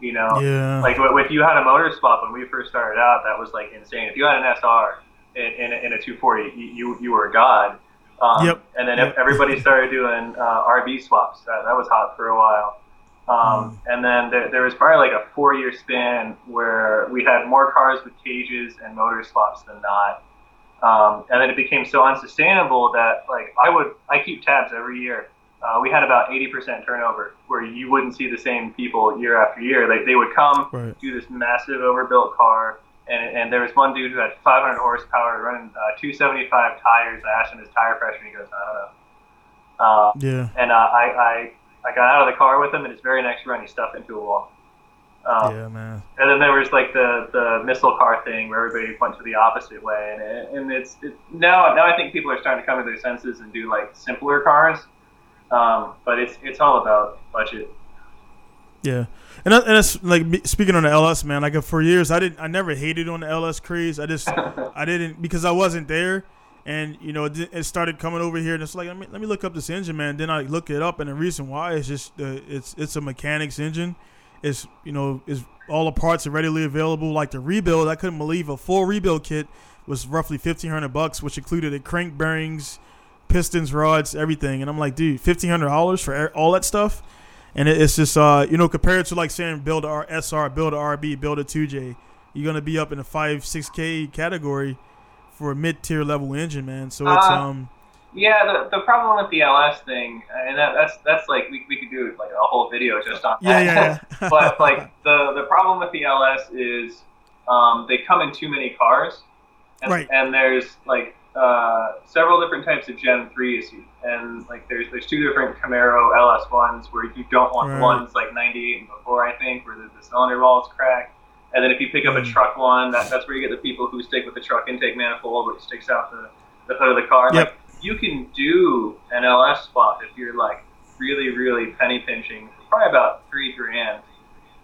[SPEAKER 3] You know,
[SPEAKER 2] Yeah.
[SPEAKER 3] like with you had a motor swap when we first started out, that was like insane. If you had an SR in, in, a, in a 240, you, you were a god. Um,
[SPEAKER 2] Yep.
[SPEAKER 3] And then
[SPEAKER 2] Yep.
[SPEAKER 3] everybody started doing uh, RB swaps. That, that was hot for a while. Um, And then there, there was probably like a four year span where we had more cars with cages and motor swaps than not. Um, and then it became so unsustainable that like I would I keep tabs every year. Uh, we had about 80% turnover where you wouldn't see the same people year after year. Like they would come,
[SPEAKER 2] Right.
[SPEAKER 3] do this massive overbuilt car, and, and there was one dude who had 500 horsepower running uh, 275 tires. I asked him his tire pressure, and he goes, I don't know. Uh,
[SPEAKER 2] Yeah.
[SPEAKER 3] and uh, I, I I got out of the car with him, and his very next run, he stuffed into a wall. Um,
[SPEAKER 2] Yeah, man.
[SPEAKER 3] and then there was like the, the missile car thing where everybody went to the opposite way, and, it, and it's it, now now I think people are starting to come to their senses and do like simpler cars, um, but it's it's all about budget.
[SPEAKER 2] Yeah, and that, and that's like speaking on the LS, man. Like for years, I didn't, I never hated on the LS craze. I just, *laughs* I didn't because I wasn't there, and you know, it, it started coming over here, and it's like, let me let me look up this engine, man. Then I look it up, and the reason why is just uh, it's it's a mechanics engine. It's you know, is all the parts are readily available. Like the rebuild, I couldn't believe a full rebuild kit was roughly fifteen hundred bucks, which included the crank bearings, pistons, rods, everything. And I'm like, dude, fifteen hundred dollars for all that stuff. And it's just, uh, you know, compared to like saying build a SR, build a RB, build a 2J, you're gonna be up in the five, six K category for a mid tier level engine, man. So it's
[SPEAKER 3] Uh,
[SPEAKER 2] um,
[SPEAKER 3] Yeah, the, the problem with the LS thing, and that, that's that's like we, we could do like a whole video just on
[SPEAKER 2] yeah,
[SPEAKER 3] that.
[SPEAKER 2] yeah, yeah. *laughs*
[SPEAKER 3] but like *laughs* the the problem with the LS is um, they come in too many cars, and,
[SPEAKER 2] Right.
[SPEAKER 3] and there's like uh, several different types of Gen threes, and like there's there's two different Camaro LS ones where you don't want the
[SPEAKER 2] Right.
[SPEAKER 3] ones like 98 and before I think where the, the cylinder wall is cracked. And then if you pick up a
[SPEAKER 2] Mm.
[SPEAKER 3] truck one, that, that's where you get the people who stick with the truck intake manifold, which sticks out the, the hood of the car.
[SPEAKER 2] Yep.
[SPEAKER 3] Like you can do an LS swap if you're like really, really penny pinching, probably about three grand.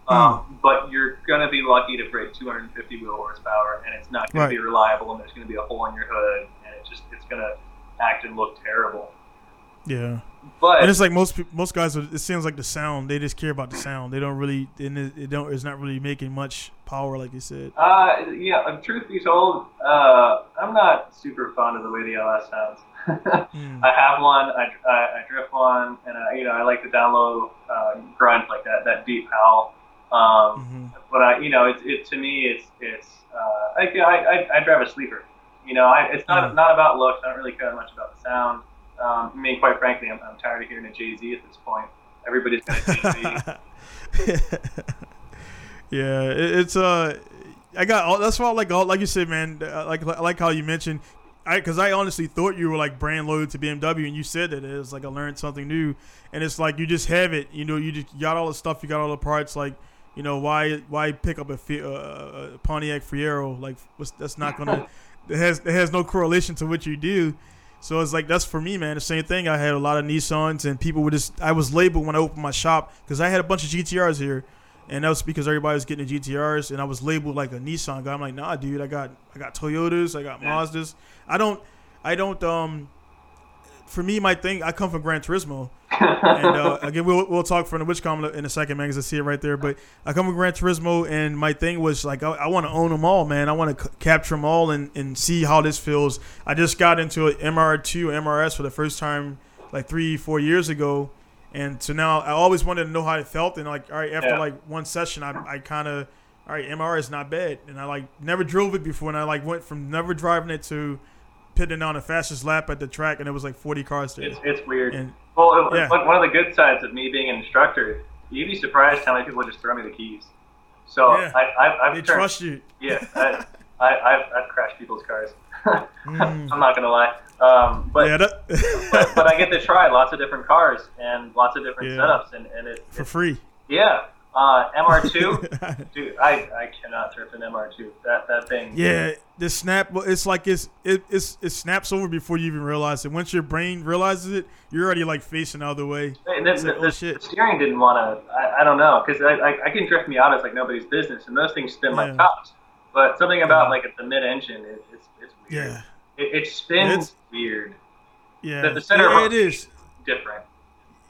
[SPEAKER 3] Um, But you're gonna be lucky to break 250 wheel horsepower, and it's not gonna
[SPEAKER 2] Right.
[SPEAKER 3] be reliable, and there's gonna be a hole in your hood, and it just it's gonna act and look terrible.
[SPEAKER 2] yeah.
[SPEAKER 3] But
[SPEAKER 2] And it's like most most guys. It seems like the sound. They just care about the sound. They don't really. And it, don't. It's not really making much power, like you said.
[SPEAKER 3] Uh, yeah. Truth be told, uh, I'm not super fond of the way the LS sounds.
[SPEAKER 2] Mm. *laughs*
[SPEAKER 3] I have one. I, I, I drift one, and I, you know I like the down low uh, grunt like that, that deep howl. Um,
[SPEAKER 2] Mhm.
[SPEAKER 3] But I, you know, it, it to me, it's it's uh, I, I, I, I drive a sleeper. You know, I, it's not not about looks. I don't really care much about the sound. Um, I mean, quite frankly, I'm, I'm tired of hearing a JZ at this point. Everybody's got a Jay Z. *laughs*
[SPEAKER 2] yeah, it, it's uh, I got all. That's why, I like all, like you said, man. uh, Like like how you mentioned, I because I honestly thought you were like brand loyal to BMW, and you said that it's like I learned something new, and it's like you just have it. You know, you just you got all the stuff, you got all the parts. Like, you know, why why pick up a, uh, a Pontiac Fiero? Like, what's, that's not gonna. *laughs* it has it has no correlation to what you do. So it's like that's for me, man. The same thing. I had a lot of Nissans, and people would just. I was labeled when I opened my shop because I had a bunch of GTRs here, and that was because everybody was getting the GTRs, and I was labeled like a Nissan guy. I'm like, nah, dude. I got I got Toyotas, I got
[SPEAKER 3] Yeah.
[SPEAKER 2] Mazdas. I don't I don't um. For me, my thing. I come from Gran Turismo, *laughs* and uh, again, we'll, we'll talk from the Witch comment in a second, man, because I see it right there. But I come from Gran Turismo, and my thing was like, I, I want to own them all, man. I want to c- capture them all and, and see how this feels. I just got into an MR2, MRS for the first time like three, four years ago. And so now I always wanted to know how it felt. And like, all right, after
[SPEAKER 3] Yeah.
[SPEAKER 2] like one session, I, I kind of, all right, MR is not bad. And I like never drove it before. And I like went from never driving it to pitting on the fastest lap at the track. And it was like 40 cars there.
[SPEAKER 3] It's it's weird.
[SPEAKER 2] And
[SPEAKER 3] Well, it,
[SPEAKER 2] Yeah.
[SPEAKER 3] one of the good sides of me being an instructor, you'd be surprised how many people just throw me the keys. So
[SPEAKER 2] Yeah.
[SPEAKER 3] I, I've, I've
[SPEAKER 2] they
[SPEAKER 3] turned,
[SPEAKER 2] trust you.
[SPEAKER 3] Yeah, I, I, I've, I've crashed people's cars. *laughs*
[SPEAKER 2] Mm.
[SPEAKER 3] I'm not gonna lie. Um, but,
[SPEAKER 2] yeah, *laughs*
[SPEAKER 3] but
[SPEAKER 2] that,
[SPEAKER 3] but I get to try lots of different cars and lots of different setups, and, and it,
[SPEAKER 2] for
[SPEAKER 3] it
[SPEAKER 2] free.
[SPEAKER 3] yeah. Uh, MR2, *laughs* dude, I, I cannot drift an MR2. That that thing.
[SPEAKER 2] Yeah, the snap. well, It's like it's it it's, it snaps over before you even realize it. Once your brain realizes it, you're already like facing the other way.
[SPEAKER 3] The, the,
[SPEAKER 2] It's like,
[SPEAKER 3] the-
[SPEAKER 2] oh, shit.
[SPEAKER 3] the steering didn't want to. I, I don't know because I, I, I can drift Miatas like nobody's business, and those things spin
[SPEAKER 2] Yeah.
[SPEAKER 3] like tops. But something about like the mid-engine, it, it's it's weird.
[SPEAKER 2] Yeah,
[SPEAKER 3] It, it spins
[SPEAKER 2] It's-
[SPEAKER 3] weird,
[SPEAKER 2] yeah.
[SPEAKER 3] The- the center
[SPEAKER 2] yeah, it is.
[SPEAKER 3] different.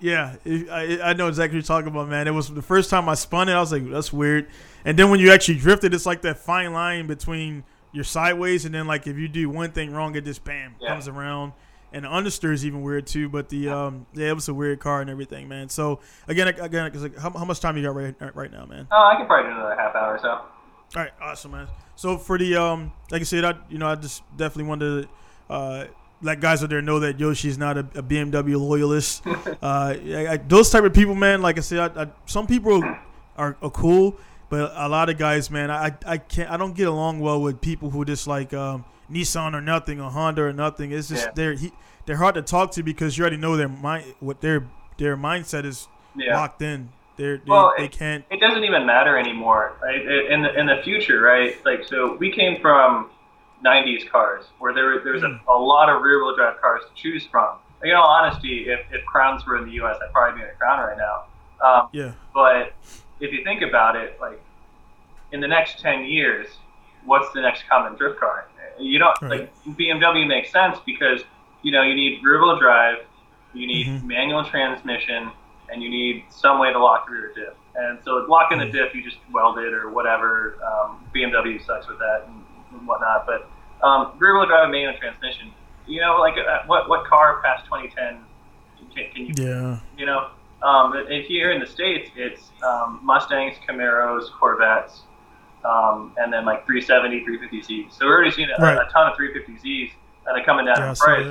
[SPEAKER 2] Yeah, I I know exactly what you're talking about, man. It was the first time I spun it. I was like, that's weird. And then when you actually drift it, it's like that fine line between your sideways and then like if you do one thing wrong, it just bam
[SPEAKER 3] Yeah.
[SPEAKER 2] comes around. And the understeer is even weird too. But the um yeah, it was a weird car and everything, man. So again, again, like, how, how much time you got right right now, man?
[SPEAKER 3] Oh, I can probably do another half hour or so.
[SPEAKER 2] All right, awesome, man. So for the um, like I said, I you know I just definitely wanted to uh, let guys out there know that Yoshi's not a, a BMW loyalist. *laughs* uh, I, I, those type of people, man. Like I said, I, I, some people are, are cool, but a lot of guys, man, I I can't I don't get along well with people who just like um, Nissan or nothing or Honda or nothing. It's just
[SPEAKER 3] Yeah.
[SPEAKER 2] they're he, they're hard to talk to because you already know their mind what their their mindset is
[SPEAKER 3] Yeah.
[SPEAKER 2] locked in. They're, they
[SPEAKER 3] Well,
[SPEAKER 2] they
[SPEAKER 3] it-
[SPEAKER 2] can't.
[SPEAKER 3] It doesn't even matter anymore, right? In the in the future, right? Like, so we came from '90s cars where there there was a, a lot of rear-wheel drive cars to choose from. In all honesty, if, if Crowns were in the U.S., I'd probably be in a Crown right now. Um,
[SPEAKER 2] Yeah,
[SPEAKER 3] But if you think about it, like in the next ten years, what's the next common drift car? You don't
[SPEAKER 2] Right.
[SPEAKER 3] like BMW makes sense because you know you need rear wheel drive, you need
[SPEAKER 2] Mhm.
[SPEAKER 3] manual transmission, and you need some way to lock the rear diff. And so locking the diff, you just weld it or whatever. Um, BMW sucks with that and, and whatnot. But um, rear wheel drive and manual transmission, you know, like uh, what what car past 2010 can, can you?
[SPEAKER 2] Yeah.
[SPEAKER 3] You know, um, if you're in the states, it's um, Mustangs, Camaros, Corvettes, um, and then like 370, 350Zs. So we're already seeing a,
[SPEAKER 2] Right.
[SPEAKER 3] a ton of 350Zs that are coming down
[SPEAKER 2] Yeah,
[SPEAKER 3] in price.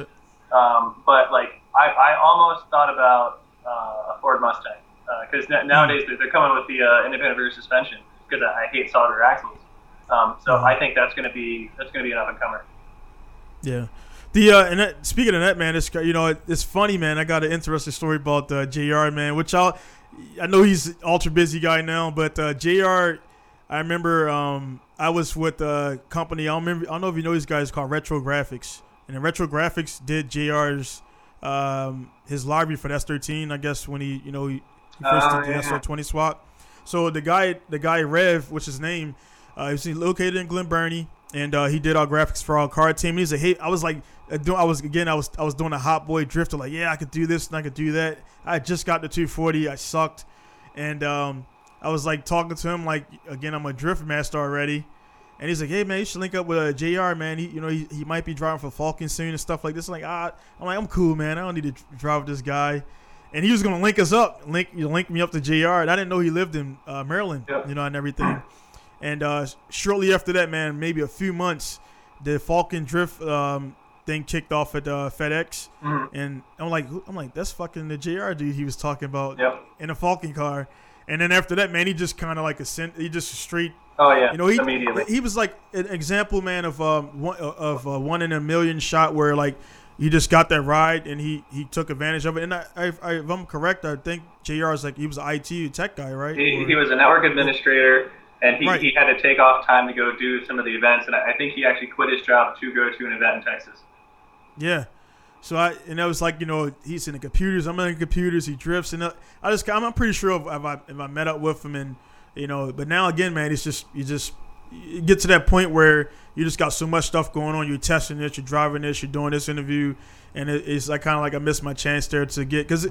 [SPEAKER 3] Um, but like I, I almost thought about uh, a Ford Mustang because
[SPEAKER 2] Hmm.
[SPEAKER 3] nowadays they're, they're coming with the uh, independent rear suspension because I, I hate solid axles. Um, so
[SPEAKER 2] Mhm.
[SPEAKER 3] I think that's going to be that's going to be an up and comer.
[SPEAKER 2] Yeah. The uh, and that, speaking of that, man, it's you know it, it's funny, man. I got an interesting story about uh, Jr. Man, which I'll I know he's ultra busy guy now, but uh, Jr. I remember um, I was with a company. I don't remember. I don't know if you know these guys called Retro Graphics, and then Retro Graphics did Jr.'s um, his livery for the S13. I guess when he you know he, he first
[SPEAKER 3] Oh,
[SPEAKER 2] did the
[SPEAKER 3] yeah.
[SPEAKER 2] SR20 swap. So the guy the guy Rev, which is his name, uh, he was located in Glen Burnie, and uh, he did our graphics for our car team. He's like, hey, I was like, uh, doing, I was again, I was I was doing a hot boy drifter, like, yeah, I could do this and I could do that. I just got the 240, I sucked, and um, I was like talking to him, like, again, I'm a drift master already. And he's like, "Hey man, you should link up with uh, Jr. Man. He, you know, he, he might be driving for Falcon soon and stuff like this." I'm like, ah, I'm like, I'm cool, man. I don't need to drive with this guy. And he was gonna link us up, link you link me up to Jr. And I didn't know he lived in uh, Maryland, you know, and everything. And uh, shortly after that, man, maybe a few months, the Falcon Drift um, thing kicked off at uh, FedEx,
[SPEAKER 3] Mhm.
[SPEAKER 2] and I'm like, I'm like, that's fucking the Jr. dude he was talking about
[SPEAKER 3] Yep.
[SPEAKER 2] in a Falcon car. And then after that, man, he just kind of like a sent, he just straight
[SPEAKER 3] Oh yeah.
[SPEAKER 2] you know, he
[SPEAKER 3] immediately.
[SPEAKER 2] he was like an example, man, of um one of uh, one in a million shot where like you just got that ride and he he took advantage of it. And I, I, I if I'm correct, I think Jr. is like he was an IT tech guy, right?
[SPEAKER 3] He,
[SPEAKER 2] Or-
[SPEAKER 3] he was a network administrator, and he,
[SPEAKER 2] Right.
[SPEAKER 3] he had to take off time to go do some of the events. And I I think he actually quit his job to go to an event in Texas.
[SPEAKER 2] Yeah. So I and that was like you know he's in the computers. I'm in the computers. He drifts and uh, I just I'm, I'm pretty sure if, if I if I met up with him and you know but now again man it's just you just you get to that point where you just got so much stuff going on. You're testing this. You're driving this. You're doing this interview. And it, it's like kind of like I missed my chance there to get because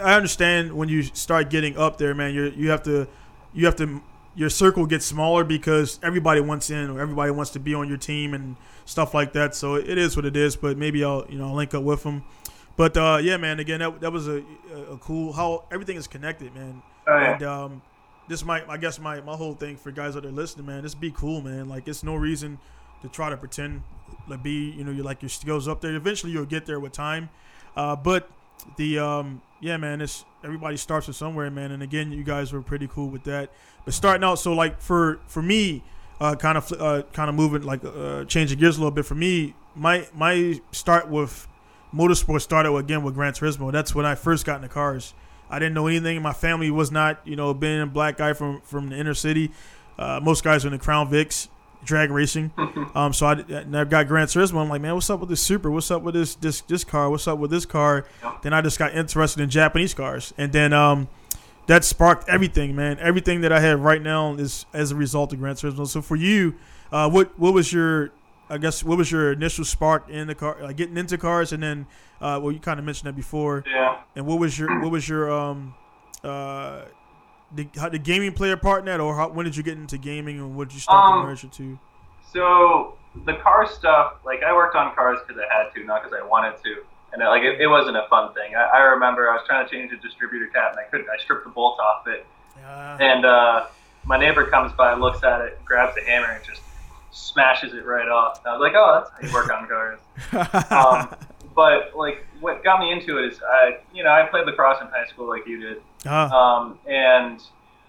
[SPEAKER 2] I understand when you start getting up there, man. You you have to you have to your circle gets smaller because everybody wants in or everybody wants to be on your team and stuff like that. So it is what it is. But maybe I'll you know I'll link up with them. But uh, yeah, man. Again, that, that was a, a cool how everything is connected, man.
[SPEAKER 3] Oh, yeah.
[SPEAKER 2] And um, this might I guess my my whole thing for guys that are listening, man. Just be cool, man. Like it's no reason to try to pretend like be you know you like your skills up there. Eventually you'll get there with time. Uh, but the um yeah man it's everybody starts with somewhere man and again you guys were pretty cool with that. But starting out so like for for me uh kind of uh kind of moving like uh changing gears a little bit for me my my start with motorsport started again with Gran Turismo. That's when I first got into cars. I didn't know anything. My family was not you know being a black guy from from the inner city. Uh most guys were in the Crown Vics drag racing *laughs* um, so I, and I got Gran Turismo. I'm like, man, what's up with this Super? What's up with this this this car? What's up with this car? Then I just got interested in Japanese cars, and then um, that sparked everything, man. Everything that I have right now is as a result of Gran Turismo. So for you, uh, what what was your I guess what was your initial spark in the car, like getting into cars, and then uh, well, you kind of mentioned that before.
[SPEAKER 3] Yeah.
[SPEAKER 2] And what was your what was your um uh the, how, the gaming player part in that, or how, when did you get into gaming, and what did you start
[SPEAKER 3] Um,
[SPEAKER 2] to merge it to?
[SPEAKER 3] So the car stuff, like I worked on cars because I had to, not because I wanted to. And it, like it, it wasn't a fun thing. I, I remember I was trying to change a distributor cap and I couldn't. I stripped the bolt off it,
[SPEAKER 2] Uh,
[SPEAKER 3] and uh, my neighbor comes by, looks at it, grabs a hammer, and just smashes it right off. And I was like, oh, that's how you work on cars. *laughs* Um, but like, what got me into it is, I, you know, I played lacrosse in high school like you did,
[SPEAKER 2] Ah,
[SPEAKER 3] um, and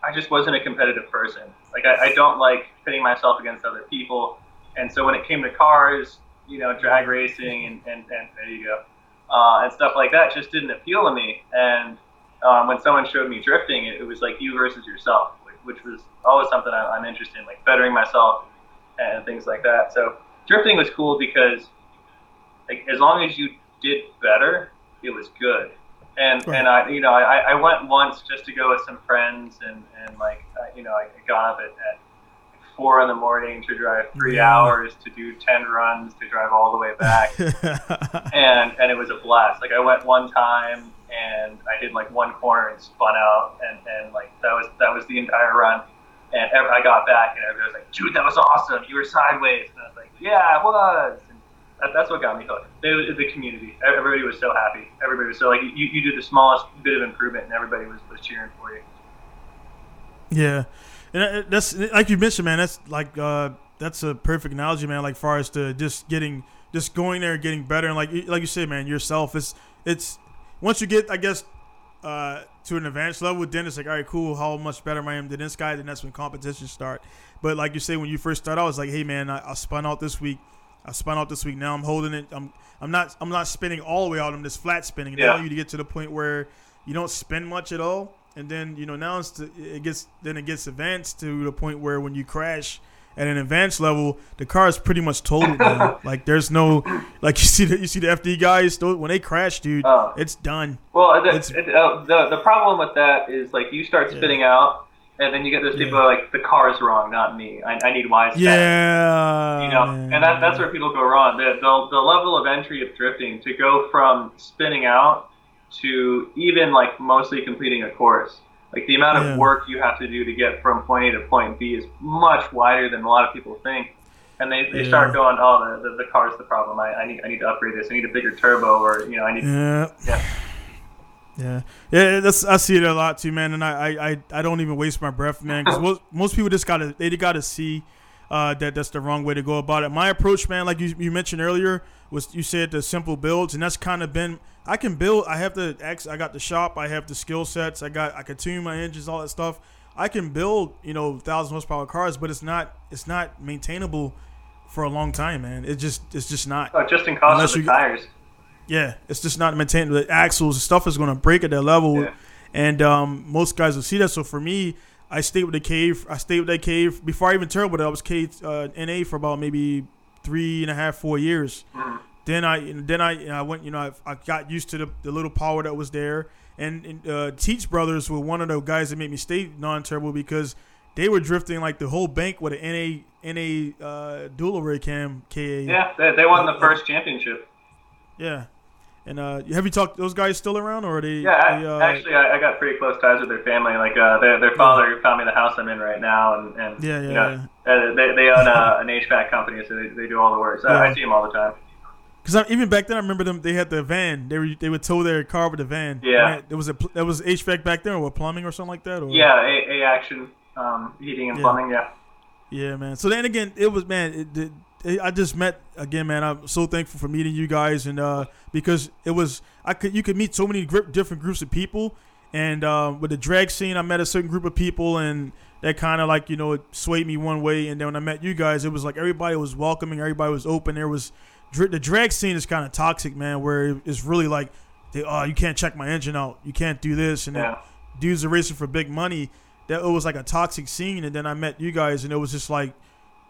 [SPEAKER 3] I just wasn't a competitive person. Like, I, I don't like pitting myself against other people, and so when it came to cars, you know, drag racing and, and, and there you go, uh, and stuff like that, just didn't appeal to me. And um, when someone showed me drifting, it, it was like you versus yourself, which, which was always something I, I'm interested in, like bettering myself and things like that. So drifting was cool because like as long as you did better, it was good. And
[SPEAKER 2] Right.
[SPEAKER 3] and I you know I, I went once just to go with some friends and and like you know I got up at, at four in the morning to drive three
[SPEAKER 2] Yeah.
[SPEAKER 3] hours to do ten runs to drive all the way back *laughs* and and it was a blast. Like I went one time and I did like one corner and spun out and, and like that was that was the entire run. And I got back and everybody was like, "Dude, that was awesome! You were sideways." And I was like, "Yeah, I was." That, that's what got me hooked. The, the community. Everybody was so happy. Everybody was so like you, you do the smallest bit of improvement, and everybody was, was cheering for you.
[SPEAKER 2] Yeah, and uh, that's like you mentioned, man. That's like uh, that's a perfect analogy, man. Like far as to just getting, just going there, getting better, and like like you said, man, yourself. It's it's once you get, I guess, uh, to an advanced level, then it's like, all right, cool. How much better I am than this guy? Then that's when competitions start. But like you say, when you first start out, it's like, hey, man, I, I spun out this week. I spun out this week. Now I'm holding it. I'm I'm not I'm not spinning all the way out. I'm just flat spinning.
[SPEAKER 3] Yeah.
[SPEAKER 2] Now you get to the point where you don't spin much at all, and then you know now it's to, it gets then it gets advanced to the point where when you crash at an advanced level, the car is pretty much totaled. now. *laughs* like there's no like *laughs* you see the you see the FD guys when they crash, dude,
[SPEAKER 3] Oh.
[SPEAKER 2] it's done.
[SPEAKER 3] Well, the,
[SPEAKER 2] It's-
[SPEAKER 3] it, uh, the the problem with that is like you start spinning out, and then you get those people
[SPEAKER 2] Yeah.
[SPEAKER 3] who are like the car is wrong, not me. I, I need wise.
[SPEAKER 2] Yeah,
[SPEAKER 3] You know, and that, that's where people go wrong. The, the the level of entry of drifting to go from spinning out to even like mostly completing a course. Like the amount of
[SPEAKER 2] Yeah.
[SPEAKER 3] work you have to do to get from point A to point B is much wider than a lot of people think. And they, they
[SPEAKER 2] Yeah.
[SPEAKER 3] start going, oh, the, the, the car's the problem. I, I need I need to upgrade this. I need a bigger turbo, or you know, I need
[SPEAKER 2] Yeah.
[SPEAKER 3] Yeah.
[SPEAKER 2] Yeah, yeah, that's I see it a lot too, man. And I, I, I, don't even waste my breath, man, because most, most people just gotta they gotta see uh, that that's the wrong way to go about it. My approach, man, like you, you mentioned earlier, was you said the simple builds, and that's kind of been I can build. I have the X. I got the shop. I have the skill sets. I got I can tune my engines, all that stuff. I can build, you know, thousand horsepower cars, but it's not it's not maintainable for a long time, man. It just it's just not.
[SPEAKER 3] oh, just in cost
[SPEAKER 2] Unless
[SPEAKER 3] of the
[SPEAKER 2] you-
[SPEAKER 3] tires.
[SPEAKER 2] Yeah, it's just not maintained. The axles, stuff is going to break at that level,
[SPEAKER 3] Yeah.
[SPEAKER 2] and um, most guys will see that. So for me, I stayed with the KA. I stayed with that KA before I even turned. I was KA uh, NA for about maybe three and a half, four years.
[SPEAKER 3] Mhm.
[SPEAKER 2] Then I then I I went. You know, I, I got used to the, the little power that was there. And, and uh, Teach Brothers were one of the guys that made me stay non-turbo because they were drifting like the whole bank with an NA NA uh, dual array cam KA.
[SPEAKER 3] Yeah, they, they won the first championship.
[SPEAKER 2] Yeah. And uh, have you talked? Those guys still around, or are they?
[SPEAKER 3] Yeah,
[SPEAKER 2] they, uh,
[SPEAKER 3] actually, I, I got pretty close ties with their family. Like, uh, their, their father found me the house I'm in right now, and, and
[SPEAKER 2] Yeah, yeah,
[SPEAKER 3] you know, uh, they, they own a, an HVAC company, so they, they do all the work. So I see them all the time.
[SPEAKER 2] Because even back then, I remember them. They had the van. They were they would tow their car with the van.
[SPEAKER 3] Yeah.
[SPEAKER 2] There was a that was HVAC back then, or what plumbing or something like that. Or?
[SPEAKER 3] Yeah, A, a action um, heating and
[SPEAKER 2] Yeah.
[SPEAKER 3] plumbing. Yeah.
[SPEAKER 2] Yeah, man. So then again, it was man. It, I just met again, man. I'm so thankful for meeting you guys, and uh, because it was I could you could meet so many gr- different groups of people, and uh, with the drag scene, I met a certain group of people, and that kind of like you know it swayed me one way, and then when I met you guys, it was like everybody was welcoming, everybody was open. There was dr- the drag scene is kind of toxic, man, where it's really like, they, oh, you can't check my engine out, you can't do this, and then
[SPEAKER 3] Yeah.
[SPEAKER 2] dudes are racing for big money. That it was like a toxic scene, and then I met you guys, and it was just like,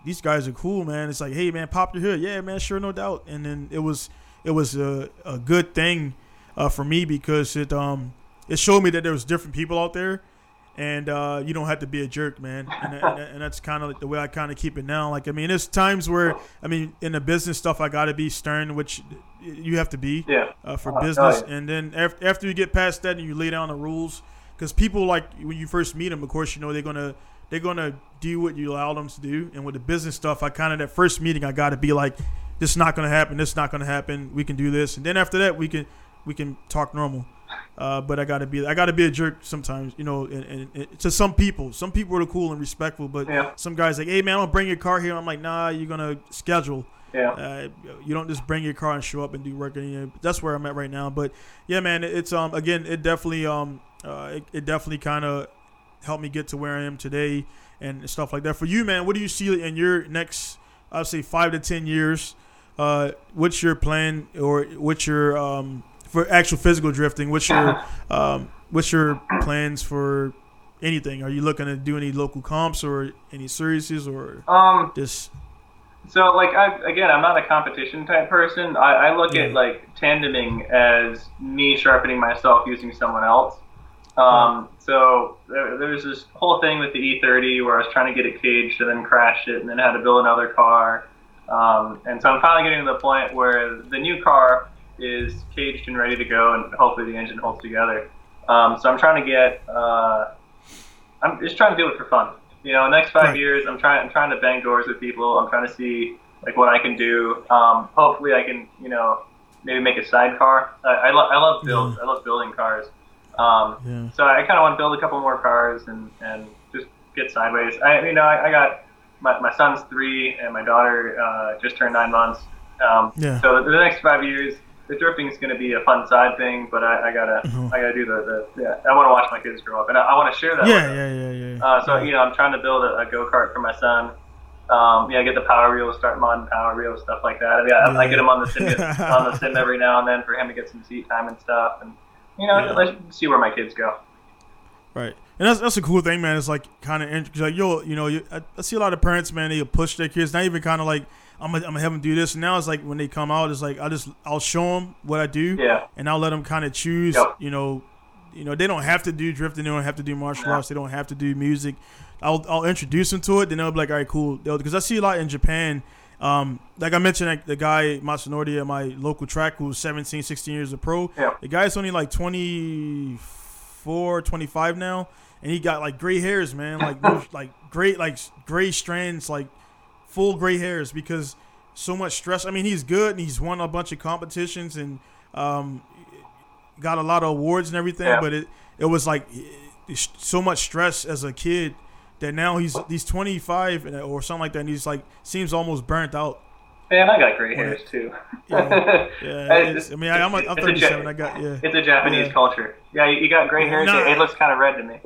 [SPEAKER 2] these guys are cool, man. It's like, hey, man, pop your hood, yeah, man, sure, no doubt. And then it was, it was a, a good thing uh, for me because it um it showed me that there was different people out there, and uh, you don't have to be a jerk, man. And, and, and that's kind of like the way I kind of keep it now. Like, I mean, there's times where I mean, in the business stuff, I got to be stern, which you have to be
[SPEAKER 3] Yeah.
[SPEAKER 2] uh, for
[SPEAKER 3] Oh,
[SPEAKER 2] business. And then after, after you get past that and you lay down the rules, because people like when you first meet them, of course, you know they're gonna they're gonna do what you allow them to do. And with the business stuff, I kind of that first meeting, I got to be like, this is not gonna happen. This is not gonna happen. We can do this, and then after that, we can we can talk normal. Uh, but I gotta be I gotta be a jerk sometimes, you know. And, and, and to some people, some people are cool and respectful, but
[SPEAKER 3] Yeah.
[SPEAKER 2] some guys like, hey man, I'll bring your car here. I'm like, nah, you're gonna schedule.
[SPEAKER 3] Yeah.
[SPEAKER 2] Uh, you don't just bring your car and show up and do work. And, you know, that's where I'm at right now. But yeah, man, it's um again, it definitely um uh, it, it definitely kind of helped me get to where I am today and stuff like that. For you, man, what do you see in your next, I'd say five to ten years? Uh, what's your plan or what's your um for actual physical drifting? What's your *laughs* um what's your plans for anything? Are you looking to do any local comps or any series or
[SPEAKER 3] Um.
[SPEAKER 2] just
[SPEAKER 3] So like I again, I'm not a competition type person. I, I look
[SPEAKER 2] Yeah.
[SPEAKER 3] at like tandeming as me sharpening myself using someone else. Um, so there, there was this whole thing with the E30 where I was trying to get it caged and then crashed it and then had to build another car. Um, and so I'm finally getting to the point where the new car is caged and ready to go, and hopefully the engine holds together. Um, so I'm trying to get. Uh, I'm just trying to do it for fun. You know, next five
[SPEAKER 2] Right.
[SPEAKER 3] years, I'm trying. I'm trying to bang doors with people. I'm trying to see like what I can do. Um, hopefully, I can you know maybe make a sidecar. I, I, lo- I love build. I love building cars. Um,
[SPEAKER 2] Yeah.
[SPEAKER 3] So I kind of want to build a couple more cars and, and just get sideways. I you know I, I got my, my son's three and my daughter uh, just turned nine months. Um,
[SPEAKER 2] Yeah.
[SPEAKER 3] So the next five years, the drifting is going to be a fun side thing, but I, I gotta
[SPEAKER 2] Mhm.
[SPEAKER 3] I gotta do the, the yeah. I want to watch my kids grow up, and I, I want to share that.
[SPEAKER 2] Yeah,
[SPEAKER 3] with them.
[SPEAKER 2] yeah, yeah, yeah.
[SPEAKER 3] Uh, so you know, I'm trying to build a, a go kart for my son. Um, yeah, I get the power wheels, start modding power wheels, stuff like that. I, mean, I, I get him on the sim *laughs* on the sim every now and then for him to get some seat time and stuff, and you know,
[SPEAKER 2] Yeah.
[SPEAKER 3] let's see where my kids go.
[SPEAKER 2] Right. And that's that's a cool thing, man. It's like kind of interesting. Like you'll, you know, you, I, I see a lot of parents, man. They push their kids. Not even kind of like I'm gonna, I'm gonna have them do this. And now it's like when they come out, it's like I just I'll show them what I do,
[SPEAKER 3] Yeah.
[SPEAKER 2] and I'll let them kind of choose.
[SPEAKER 3] Yep.
[SPEAKER 2] You know, you know they don't have to do drifting. They don't have to do martial
[SPEAKER 3] No.
[SPEAKER 2] arts. They don't have to do music. I'll I'll introduce them to it. Then they'll be like, all right, cool. Because I see a lot in Japan. Um, like I mentioned, like the guy Masanori at my local track who's 17, 16 years a pro.
[SPEAKER 3] Yeah.
[SPEAKER 2] The guy's only like 24, 25 now, and he got like gray hairs, man. Like *laughs* like great like gray strands, like full gray hairs because so much stress. I mean, he's good and he's won a bunch of competitions and um, got a lot of awards and everything,
[SPEAKER 3] Yeah.
[SPEAKER 2] but it it was like so much stress as a kid that now he's he's 25 and- or something like that, and he's like seems almost burnt out.
[SPEAKER 3] Man, I got gray hairs too. *laughs*
[SPEAKER 2] Yeah, yeah.
[SPEAKER 3] I-
[SPEAKER 2] mean, I, I'm, I'm
[SPEAKER 3] a
[SPEAKER 2] 37.
[SPEAKER 3] Ja-
[SPEAKER 2] I got yeah.
[SPEAKER 3] It's a Japanese
[SPEAKER 2] Yeah.
[SPEAKER 3] culture. Yeah, you, you got gray hairs.
[SPEAKER 2] Nah.
[SPEAKER 3] It, looks kind of red to me.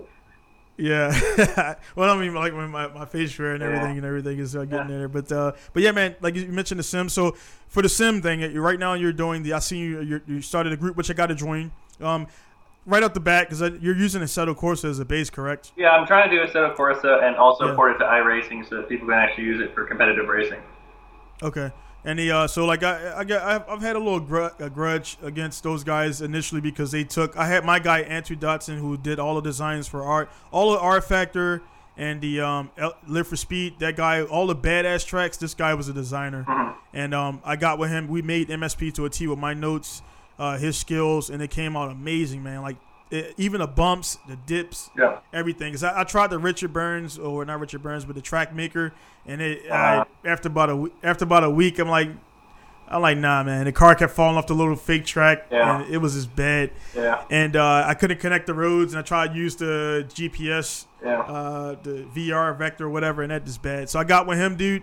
[SPEAKER 2] Yeah. *laughs* well, I mean, like when my, my face hair and everything
[SPEAKER 3] Yeah.
[SPEAKER 2] and everything is uh, getting
[SPEAKER 3] Yeah.
[SPEAKER 2] there. But uh, but yeah, man, like you mentioned the sim. So for the sim thing, right now you're doing the. I see you you you started a group which I got to join. Um, right off the bat because you're using Assetto Corsa as a base, correct?
[SPEAKER 3] Yeah, I'm trying to do Assetto Corsa and also
[SPEAKER 2] Yeah.
[SPEAKER 3] port it to iRacing so that people can actually use it for competitive racing.
[SPEAKER 2] Okay. And the uh, so like I I got I've, I've had a little gr- a grudge against those guys initially because they took I had my guy Andrew Dotson who did all the designs for art all the rFactor and the um Live for Speed that guy all the badass tracks this guy was a designer and um I got with him we made MSP to a T with my notes uh, his skills and it came out amazing man like it, even the bumps the dips
[SPEAKER 3] Yeah.
[SPEAKER 2] everything. Cause I, I tried the Richard Burns or not Richard Burns, but the Track Maker, and it
[SPEAKER 3] Uh-huh.
[SPEAKER 2] I, after about a after about a week, I'm like, I'm like, nah, man. The car kept falling off the little fake track,
[SPEAKER 3] Yeah.
[SPEAKER 2] and it was just bad.
[SPEAKER 3] Yeah.
[SPEAKER 2] And uh, I couldn't connect the roads, and I tried to use the GPS,
[SPEAKER 3] Yeah.
[SPEAKER 2] uh, the VR vector, or whatever, and that just bad. So I got with him, dude.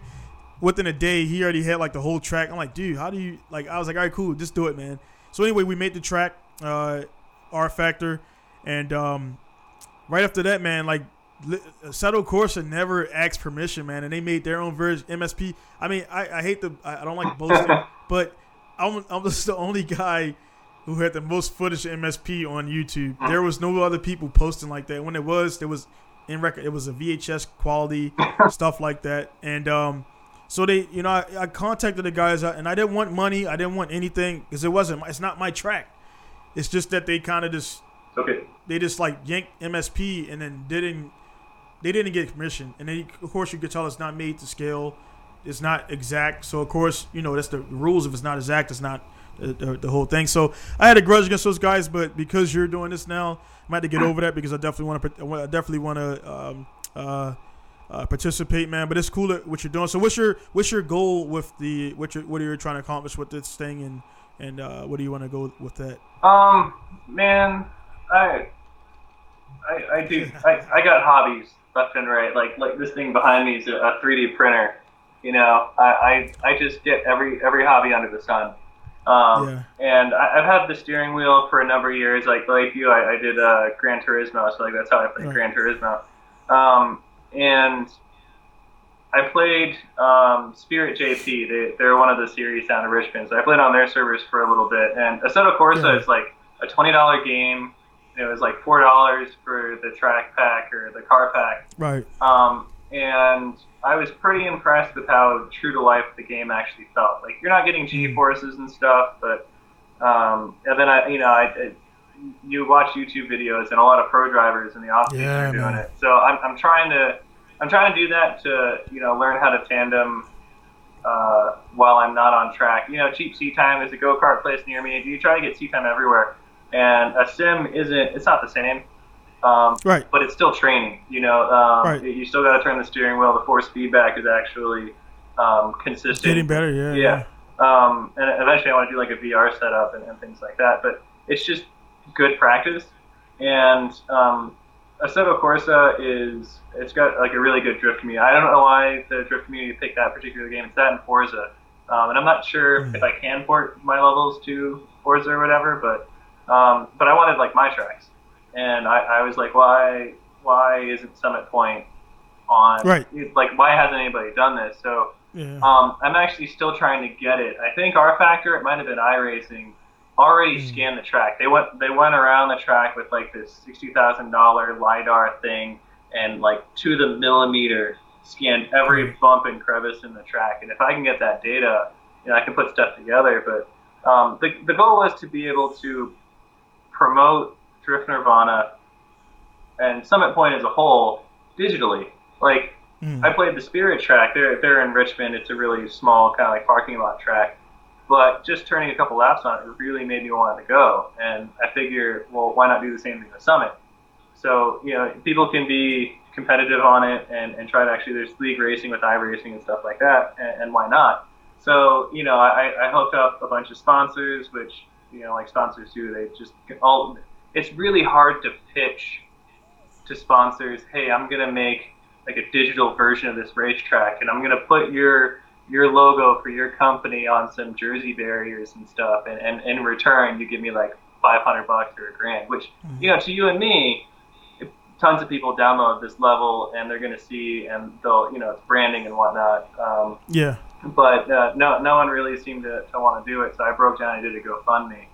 [SPEAKER 2] Within a day, he already had like the whole track. I'm like, dude, how do you like? I was like, all right, cool, just do it, man. So anyway, we made the track, uh, rFactor, and um, right after that, man, like li- Assetto Corsa never asked permission, man, and they made their own version MSP. I mean, I, I hate the I I don't like boasting, *laughs* but I'm I'm just the only guy who had the most footage of MSP on YouTube. There was no other people posting like that. When it was, there was in record. It was a VHS quality *laughs* stuff like that, and um. So they, you know, I, I contacted the guys, uh, and I didn't want money. I didn't want anything because it wasn't. my- It's not my track. It's just that they kind of just
[SPEAKER 3] Okay.
[SPEAKER 2] they just like yanked MSP and then didn't they didn't get permission and then of course you could tell it's not made to scale it's not exact so of course you know that's the rules if it's not exact it's not the, the, the whole thing so I had a grudge against those guys but because you're doing this now I might have to get over that because I definitely want to I definitely want to um, uh, uh, participate man but it's cool that what you're doing so what's your what's your goal with the what you what are you trying to accomplish with this thing and and uh, what do you want to go with that
[SPEAKER 3] Um, man, I, I, I do. I, I got hobbies left and right. Like, like this thing behind me is a, a 3D printer. You know, I, I, I just get every every hobby under the sun. Um,
[SPEAKER 2] Yeah.
[SPEAKER 3] And I, I've had the steering wheel for a number of years. Like like you, I, I did uh, Gran Turismo, so like that's how I played
[SPEAKER 2] Right.
[SPEAKER 3] Gran Turismo. Um, and I played um, Spirit JP. They, they're one of the series down in Richmond. So I played on their servers for a little bit. And Assetto Corsa
[SPEAKER 2] Yeah.
[SPEAKER 3] is like a twenty dollar game. It was like four dollars for the track pack or the car pack.
[SPEAKER 2] right
[SPEAKER 3] Um, and I was pretty impressed with how true to life the game actually felt. Like you're not getting G forces and stuff, but um, and then I, you know, I, I you watch YouTube videos and a lot of pro drivers in the off season
[SPEAKER 2] Yeah,
[SPEAKER 3] are doing
[SPEAKER 2] man.
[SPEAKER 3] it. So I'm, I'm trying to I'm trying to do that to you know learn how to tandem uh, while I'm not on track. You know, cheap seat time is a go kart place near me. You try to get seat time everywhere, and a sim isn't. It's not the same. Um,
[SPEAKER 2] right
[SPEAKER 3] but it's still training. You know, um,
[SPEAKER 2] Right.
[SPEAKER 3] you still got to turn the steering wheel. The force feedback is actually um, consistent.
[SPEAKER 2] Getting better, yeah.
[SPEAKER 3] Yeah. Um, and eventually, I want to do like a VR setup and, and things like that. But it's just good practice. And Assetto Corsa is it's got like a really good drift community. I don't know why the drift community picked that particular game. It's that in Forza, um, and I'm not sure if I can port my levels to Forza or whatever. But um, but I wanted like my tracks, and I, I was like, why why isn't Summit Point on?
[SPEAKER 2] Right.
[SPEAKER 3] Like why hasn't anybody done this? So
[SPEAKER 2] Yeah.
[SPEAKER 3] um, I'm actually still trying to get it. I think rFactor, it might have been iRacing, already
[SPEAKER 2] Hmm.
[SPEAKER 3] scanned the track. They went they went around the track with like this sixty thousand dollar lidar thing and like to the millimeter scanned every
[SPEAKER 2] Hmm.
[SPEAKER 3] bump and crevice in the track. And if I can get that data, you know, I can put stuff together. But um, the the goal was to be able to promote Drift Nirvana and Summit Point as a whole digitally. Like
[SPEAKER 2] Mm.
[SPEAKER 3] I played the Spirit track. They're they're in Richmond. It's a really small kind of like parking lot track. But just turning a couple laps on it really made me want to go. And I figure, well, why not do the same thing with Summit? So you know, people can be competitive on it and, and try to actually there's league racing with iRacing and stuff like that. And, and why not? So you know, I, I hooked up a bunch of sponsors, which you know, like sponsors do. They just all. It's really hard to pitch to sponsors. Hey, I'm gonna make like a digital version of this racetrack, and I'm gonna put your your logo for your company on some jersey barriers and stuff, and, and in return you give me like 500 bucks or a grand, which you know to you and me, if tons of people download this level and they're gonna see, and they'll you know it's branding and whatnot. Um,
[SPEAKER 2] yeah.
[SPEAKER 3] but uh, no, no one really seemed to, to want to do it. So I broke down and did a GoFundMe,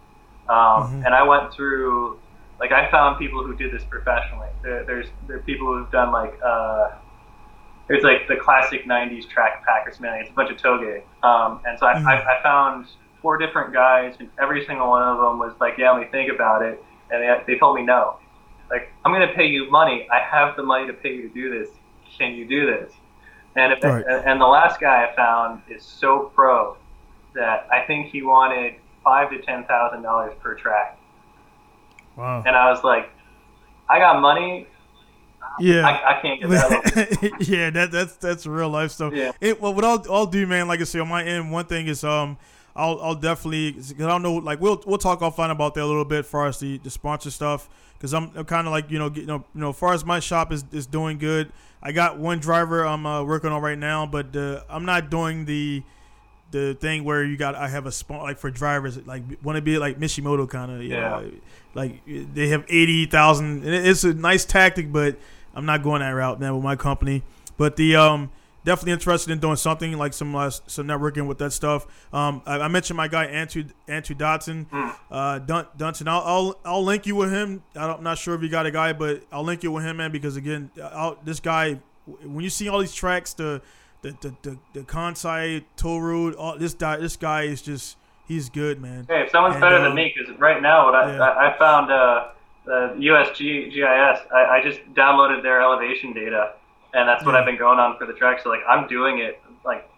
[SPEAKER 3] um,
[SPEAKER 2] Mhm.
[SPEAKER 3] and I went through. Like I found people who did this professionally. There, there's there are people who've done like uh, there's like the classic '90s track Packers man. It's a bunch of touge, um, and so I,
[SPEAKER 2] Mhm.
[SPEAKER 3] I, I found four different guys, and every single one of them was like, "Yeah, let me think about it," and they, they told me no. Like I'm gonna pay you money. I have the money to pay you to do this. Can you do this? And if,
[SPEAKER 2] Right.
[SPEAKER 3] and, and the last guy I found is so pro that I think he wanted five to ten thousand dollars per track,
[SPEAKER 2] Wow.
[SPEAKER 3] and I was like, I got money.
[SPEAKER 2] Yeah.
[SPEAKER 3] I, I can't get that. *laughs*
[SPEAKER 2] yeah, that that's that's real life stuff.
[SPEAKER 3] Yeah.
[SPEAKER 2] It, well, what I'll, I'll do, man, like I say on my end, one thing is um, I'll I'll definitely because I don't know, like we'll we'll talk offline about that a little bit as far as the the sponsor stuff because I'm, I'm kind of like you know get, you know you know as far as my shop is is doing good. I got one driver I'm uh, working on right now, but uh, I'm not doing the the thing where you got I have a spot like for drivers like want to be like Mishimoto kind of you
[SPEAKER 3] Yeah.
[SPEAKER 2] know like they have eighty thousand. It's a nice tactic, but I'm not going that route, man, with my company. But the um definitely interested in doing something like some uh, some networking with that stuff. Um, I, I mentioned my guy Andrew Andrew Dotson, uh, Dun- Dunson. I'll, I'll I'll link you with him. I don't, I'm not sure if you got a guy, but I'll link you with him, man, because again, I'll, this guy when you see all these tracks, the the the the, the Kansai Toll Road, all this guy this guy is just he's good, man.
[SPEAKER 3] Hey, if someone's
[SPEAKER 2] And,
[SPEAKER 3] better
[SPEAKER 2] um,
[SPEAKER 3] than me, because right now, what I,
[SPEAKER 2] yeah.
[SPEAKER 3] I, I found uh, the USG GIS, I, I just downloaded their elevation data, and that's what
[SPEAKER 2] Yeah.
[SPEAKER 3] I've been going on for the track. So like, I'm doing it like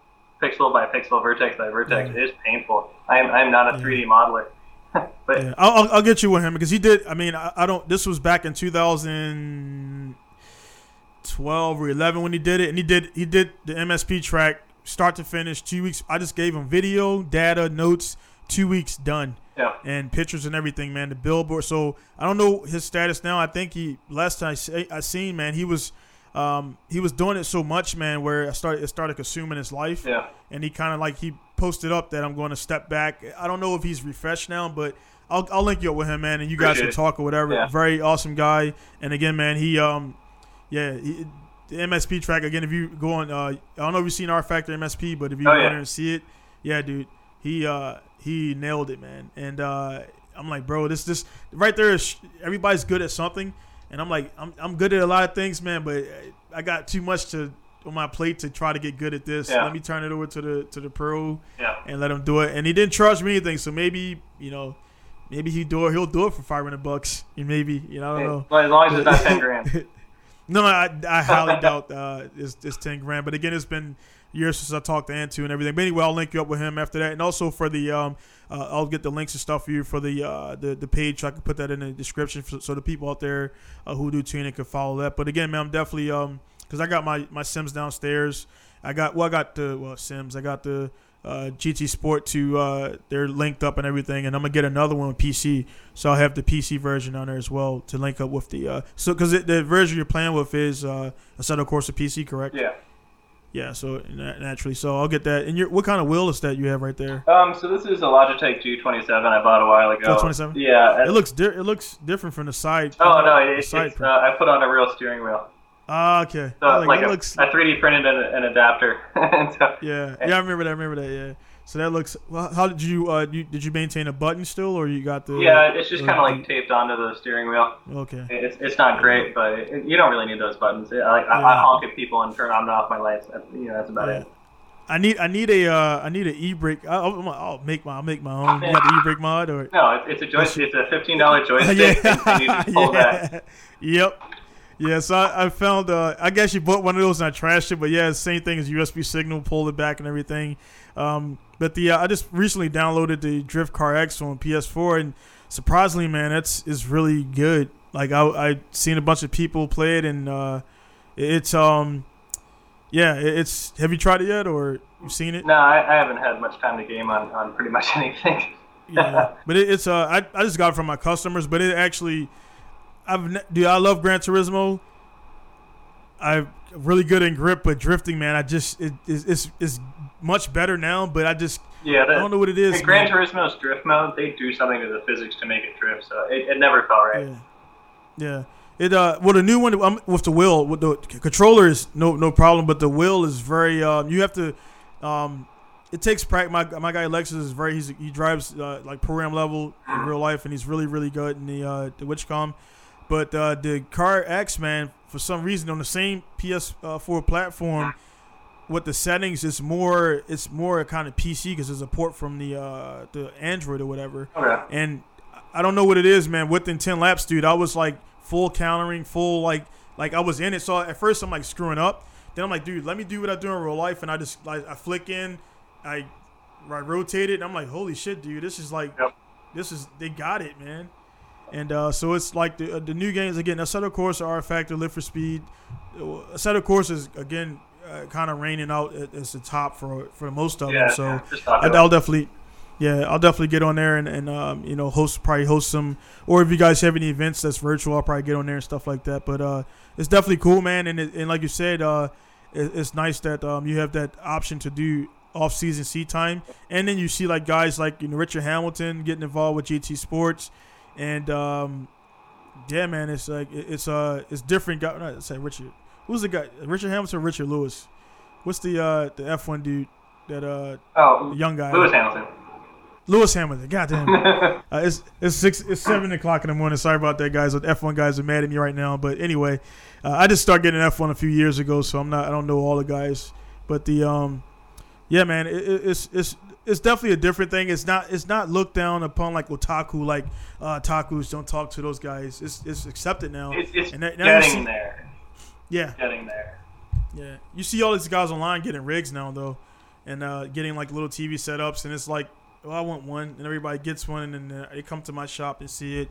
[SPEAKER 3] pixel by pixel, vertex by vertex.
[SPEAKER 2] Yeah.
[SPEAKER 3] It is painful. I am I'm not a 3D modeler, *laughs* but
[SPEAKER 2] Yeah, I'll, I'll, I'll get you with him because he did. I mean, I, I don't. This was back in 2012 or 11 when he did it, and he did he did the MSP track start to finish, two weeks. I just gave him video, data, notes, two weeks done,
[SPEAKER 3] yeah,
[SPEAKER 2] and pictures and everything, man. The billboard. So I don't know his status now. I think he last time I, say, I seen, man, he was. Um, he was doing it so much, man, where I started it started consuming his life
[SPEAKER 3] yeah.
[SPEAKER 2] and he kind of like he posted up that I'm going to step back. I don't know if he's refreshed now, but I'll, I'll link you up with him, man, and you guys
[SPEAKER 3] Appreciate
[SPEAKER 2] can
[SPEAKER 3] it.
[SPEAKER 2] talk or whatever.
[SPEAKER 3] Yeah.
[SPEAKER 2] Very awesome guy, and again, man, he um, yeah, he, the MSP track again. If you go on, uh, I don't know if you've seen rFactor MSP, but if you
[SPEAKER 3] Oh,
[SPEAKER 2] go
[SPEAKER 3] yeah.
[SPEAKER 2] there and see it, yeah, dude, he uh he nailed it, man, and uh, I'm like, bro, this this right there is everybody's good at something, and I'm like, I'm I'm good at a lot of things, man, but I got too much to on my plate to try to get good at this.
[SPEAKER 3] Yeah.
[SPEAKER 2] Let me turn it over to the to the pro
[SPEAKER 3] Yeah.
[SPEAKER 2] and let him do it. And he didn't charge me anything, so maybe you know, maybe he do it. He'll do it for five hundred bucks. And *laughs* maybe you know, I don't know.
[SPEAKER 3] As long as it's not *laughs* ten grand.
[SPEAKER 2] No, I, I highly *laughs* doubt uh, it's, it's ten grand. But again, it's been years since I talked to Antu and everything. But anyway, I'll link you up with him after that, and also for the um, uh, I'll get the links and stuff for you for the uh, the the page. I can put that in the description for, so the people out there uh, who do tuning can follow that. But again, man, I'm definitely um because I got my my Sims downstairs. I got well, I got the well Sims. I got the uh, GT Sport to uh, they're linked up and everything, and I'm gonna get another one with PC. So I'll have the PC version on there as well to link up with the uh, so because the version you're playing with is uh, course Corsa PC, correct?
[SPEAKER 3] Yeah.
[SPEAKER 2] Yeah, so naturally, so I'll get that. And your what kind of wheel is that you have right there?
[SPEAKER 3] Um, so this is a Logitech G27 I bought a while ago.
[SPEAKER 2] Oh, 27?
[SPEAKER 3] Yeah.
[SPEAKER 2] It looks di- it looks different from the side.
[SPEAKER 3] oh no, it, it's, uh, I put on a real steering wheel.
[SPEAKER 2] Ah, okay.
[SPEAKER 3] So like
[SPEAKER 2] it
[SPEAKER 3] a,
[SPEAKER 2] looks.
[SPEAKER 3] I 3D printed an, an adapter. *laughs* So-
[SPEAKER 2] yeah, yeah, I remember that. I remember that. Yeah. So that looks. Well, how did you? Uh, you did you maintain a button still, or you got the?
[SPEAKER 3] yeah, it's just kind of like taped onto the steering wheel.
[SPEAKER 2] Okay.
[SPEAKER 3] It's, it's not great, but it, you don't really need those buttons. I, like, I, I honk at people and turn on and off my lights. You know, that's about
[SPEAKER 2] Yeah.
[SPEAKER 3] it.
[SPEAKER 2] I need I need a uh, I need an e brake. I'll, I'll make my I'll make my own. You got the e brake mod or?
[SPEAKER 3] No, it's a joystick. It's a fifteen dollar *laughs* joystick, and you just *laughs* pull that.
[SPEAKER 2] Yep. Yeah, so I, I found. Uh, I guess you bought one of those and I trashed it, but yeah, same thing as USB signal, pulled it back and everything. Um, but the uh, I just recently downloaded the Drift CarX on PS4, and surprisingly, man, it's it's really good. Like I I seen a bunch of people play it, and uh, it's um, yeah, it- it's. Have you tried it yet, or you've seen it?
[SPEAKER 3] No, I, I haven't had much time to game on, on pretty much *laughs* anything.
[SPEAKER 2] yeah, but it, it's uh, I, I just got it from my customers, but it actually, I've dude, I love Gran Turismo. I'm really good in grip, but drifting, man, I just it, it's, it's it's much better now. But I just
[SPEAKER 3] Yeah,
[SPEAKER 2] I don't know what it is.
[SPEAKER 3] In Gran. Turismo's drift mode, they do something to the physics to make it drift, so it, it never felt right.
[SPEAKER 2] Yeah, yeah. It uh, well, the new one um, with the wheel, with the controller is no no problem, but the wheel is very um, you have to um, it takes practice. My my guy Alexis is very he's, he drives uh, like program level in real life, and he's really really good in the uh, the Witchcom. But uh, the CarX man, for some reason, on the same PS4 platform, with the settings, it's more it's more a kind of PC because there's a port from the uh, the Android or whatever.
[SPEAKER 3] Okay.
[SPEAKER 2] And I don't know what it is, man. Within ten laps, dude, I was like full countering, full like like I was in it. So at first I'm like screwing up. Then I'm like, dude, let me do what I do in real life, and I just like I flick in, I I rotate it, and I'm like, holy shit, dude, this is like
[SPEAKER 3] Yep.
[SPEAKER 2] this is they got it, man. And uh, so it's like the uh, the new games again. Assetto Corsa, rFactor, Live for Speed. Assetto Corsa is again uh, kind of raining out at- as the top for for most of
[SPEAKER 3] Yeah,
[SPEAKER 2] them. So I, I'll definitely, yeah, I'll definitely get on there and, and um, you know, host probably host some, or if you guys have any events that's virtual, I'll probably get on there and stuff like that. But uh, it's definitely cool, man. And it, and like you said, uh, it, it's nice that um, you have that option to do off-season seat time, and then you see like guys like you know Richard Hamilton getting involved with GT Sports, and um, yeah, man, it's like it- it's uh it's different. Guy, not say Richard, who's the guy? Richard Hamilton, Richard Lewis. What's the uh the F one dude that uh
[SPEAKER 3] Oh,
[SPEAKER 2] young guy?
[SPEAKER 3] Lewis Hamilton.
[SPEAKER 2] Lewis Hamilton. Goddamn. *laughs* uh, it's it's six. It's seven o'clock in the morning. Sorry about that, guys. The F one guys are mad at me right now. But anyway, uh, I just started getting F one a few years ago, so I'm not. I don't know all the guys. But the um, yeah, man, it, it- it's it's it's definitely a different thing. It's not it's not looked down upon like otaku, like uh, otakus don't talk to those guys. It's it's accepted now.
[SPEAKER 3] It's, it's
[SPEAKER 2] And that-
[SPEAKER 3] getting
[SPEAKER 2] see-
[SPEAKER 3] there.
[SPEAKER 2] Yeah,
[SPEAKER 3] Getting there.
[SPEAKER 2] yeah. You see all these guys online getting rigs now though, and uh, getting like little TV setups, and it's like, oh, I want one, and everybody gets one, and uh, they come to my shop and see it.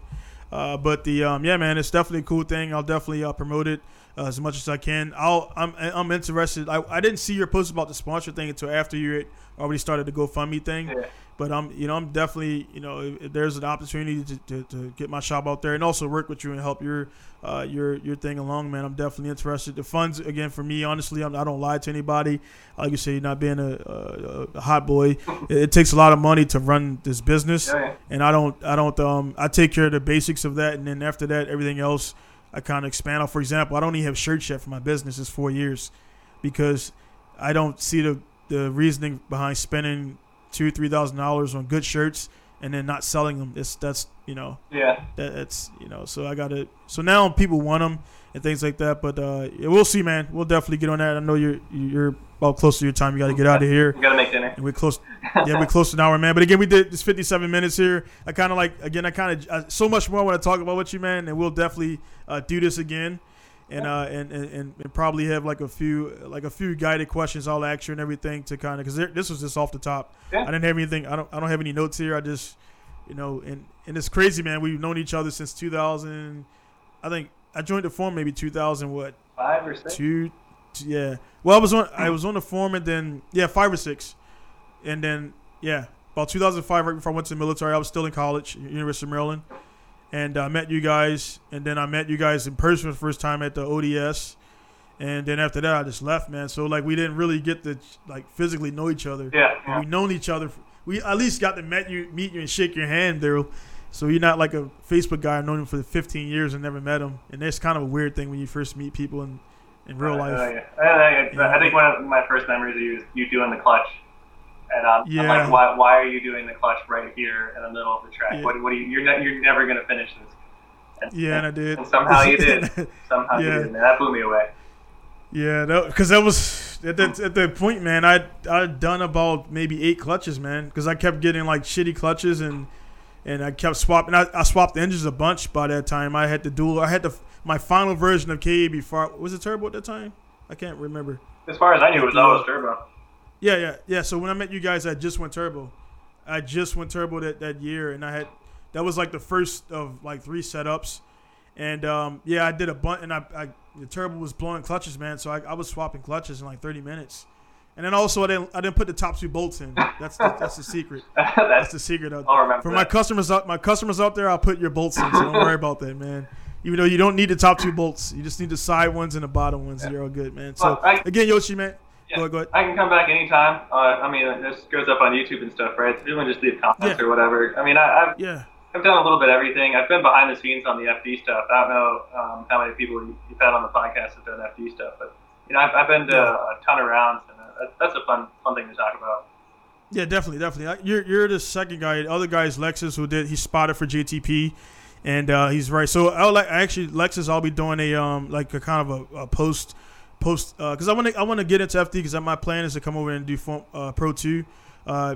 [SPEAKER 2] Uh, but the um, yeah, man, it's definitely a cool thing. I'll definitely uh, promote it uh, as much as I can. I'll I'm I'm interested. I, I didn't see your post about the sponsor thing until after you already started the GoFundMe thing.
[SPEAKER 3] Yeah.
[SPEAKER 2] But I'm, you know, I'm definitely, you know, if, if there's an opportunity to, to, to get my shop out there and also work with you and help your, uh, your, your thing along, man. I'm definitely interested. The funds, again, for me, honestly, I'm, I don't lie to anybody. Like you say, not being a, a, a hot boy, it, it takes a lot of money to run this business,
[SPEAKER 3] Yeah, yeah.
[SPEAKER 2] and I don't, I don't, um, I take care of the basics of that, and then after that, everything else, I kind of expand on. For example, I don't even have shirts yet for my business. It's four years, because I don't see the the reasoning behind spending two three thousand dollars on good shirts and then not selling them. It's that's you know
[SPEAKER 3] Yeah.
[SPEAKER 2] that, that's you know so I got to so now people want them and things like that. But uh, yeah, we'll see, man. We'll definitely get on that. I know you're you're about close to your time. You got to get out of here.
[SPEAKER 3] You gotta make dinner.
[SPEAKER 2] And we're close. Yeah, we're close to an hour, man. But again, we did this 57 minutes here. I kind of like again. I kind of so much more I want to talk about with you, man. And we'll definitely uh, do this again, and uh, and, and and probably have like a few like a few guided questions I'll ask you and everything to kind of because this was just off the top.
[SPEAKER 3] Yeah.
[SPEAKER 2] I didn't have anything. I don't. I don't have any notes here. I just you know and and it's crazy, man. We've known each other since 2000. I think I joined the forum maybe 2000 what
[SPEAKER 3] Five or six.
[SPEAKER 2] two yeah. Well, I was on I was on the forum and then yeah five or six, and then yeah about 2005 right before I went to the military. I was still in college, University of Maryland, and I uh, met you guys, and then I met you guys in person for the first time at the ODS. And then after that, I just left, man. So like, we didn't really get to like physically know each other.
[SPEAKER 3] Yeah, yeah.
[SPEAKER 2] we known each other. We at least got to meet you, meet you, and shake your hand there. So you're not like a Facebook guy. I've known him for 15 years and never met him. And that's kind of a weird thing when you first meet people in, in real life.
[SPEAKER 3] Uh, yeah. I, I, I think one of my first memories of you is you doing the clutch. And I'm,
[SPEAKER 2] Yeah.
[SPEAKER 3] I'm like, why, why are you doing the clutch right here in the middle of the track?
[SPEAKER 2] Yeah.
[SPEAKER 3] What, what do you, you're, ne- you're never going to finish this. And,
[SPEAKER 2] Yeah, and I did.
[SPEAKER 3] And somehow you did. *laughs* Somehow
[SPEAKER 2] Yeah.
[SPEAKER 3] you did. Man, that blew me away.
[SPEAKER 2] Yeah, because that, was at that at that point, man. I I'd done about maybe eight clutches, man, because I kept getting like shitty clutches and and I kept swapping. I, I swapped the engines a bunch by that time. I had the dual. I had the my final version of KA before was it turbo at that time? I can't remember.
[SPEAKER 3] As far as I knew, it was always turbo.
[SPEAKER 2] Yeah, yeah, yeah. So when I met you guys, I just went turbo. I just went turbo that, that year, and I had that was like the first of like three setups, and um, yeah, I did a bunt, and I, I the turbo was blowing clutches, man. So I, I was swapping clutches in like 30 minutes, and then also I didn't I didn't put the top two bolts in. That's the, that's the secret. That's
[SPEAKER 3] That's
[SPEAKER 2] the secret. *laughs* Out
[SPEAKER 3] I'll remember
[SPEAKER 2] For my customers out my customers out there, I'll put your bolts in. So don't worry about that, man. Even though you don't need the top two bolts, you just need the side ones and the bottom ones. You're all good, man. So again, Yoshi, man.
[SPEAKER 3] Yeah.
[SPEAKER 2] Go ahead, go ahead.
[SPEAKER 3] I can come back anytime. Uh, I mean, this goes up on YouTube and stuff, right? So everyone just leave comments
[SPEAKER 2] Yeah.
[SPEAKER 3] or whatever. I mean, I, I've
[SPEAKER 2] Yeah.
[SPEAKER 3] I've done a little bit of everything. I've been behind the scenes on the FD stuff. I don't know um, how many people you- you've had on the podcast have done FD stuff, but you know, I've, I've been to a ton of rounds, and uh, that's a fun fun thing to talk about.
[SPEAKER 2] Yeah, definitely, definitely. You're you're the second guy. The other guy is Lexus, who did he spotted for JTP, and uh, he's right. So I would like actually Lexus. I'll be doing a um like a kind of a, a post post because I want to I want to get into FD because my plan is to come over and do form, uh, Pro Two, uh,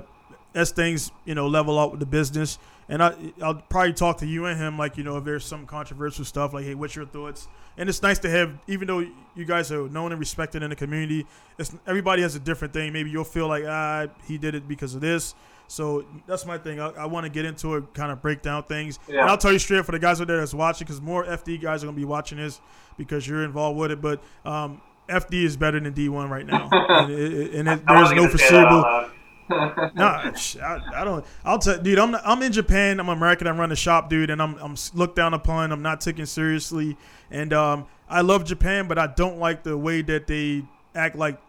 [SPEAKER 2] as things you know level out with the business. And I I'll probably talk to you and him like you know if there's some controversial stuff like hey what's your thoughts? And it's nice to have even though you guys are known and respected in the community it's everybody has a different thing. Maybe you'll feel like ah he did it because of this. So that's my thing. I, I want to get into it kind of break down things.
[SPEAKER 3] Yeah.
[SPEAKER 2] and i'll tell you straight for the guys out there that's watching because more fd guys are going to be watching this because you're involved with it. But um, fd is better than d1 right now *laughs* and, it, and it, there's no
[SPEAKER 3] gonna say that out
[SPEAKER 2] foreseeable
[SPEAKER 3] loud. *laughs*
[SPEAKER 2] Nah, I, I don't. I'll tell, dude. I'm I'm in Japan. I'm American. I run a shop, dude, and I'm I'm looked down upon. I'm not taken seriously, and um, I love Japan, but I don't like the way that they act like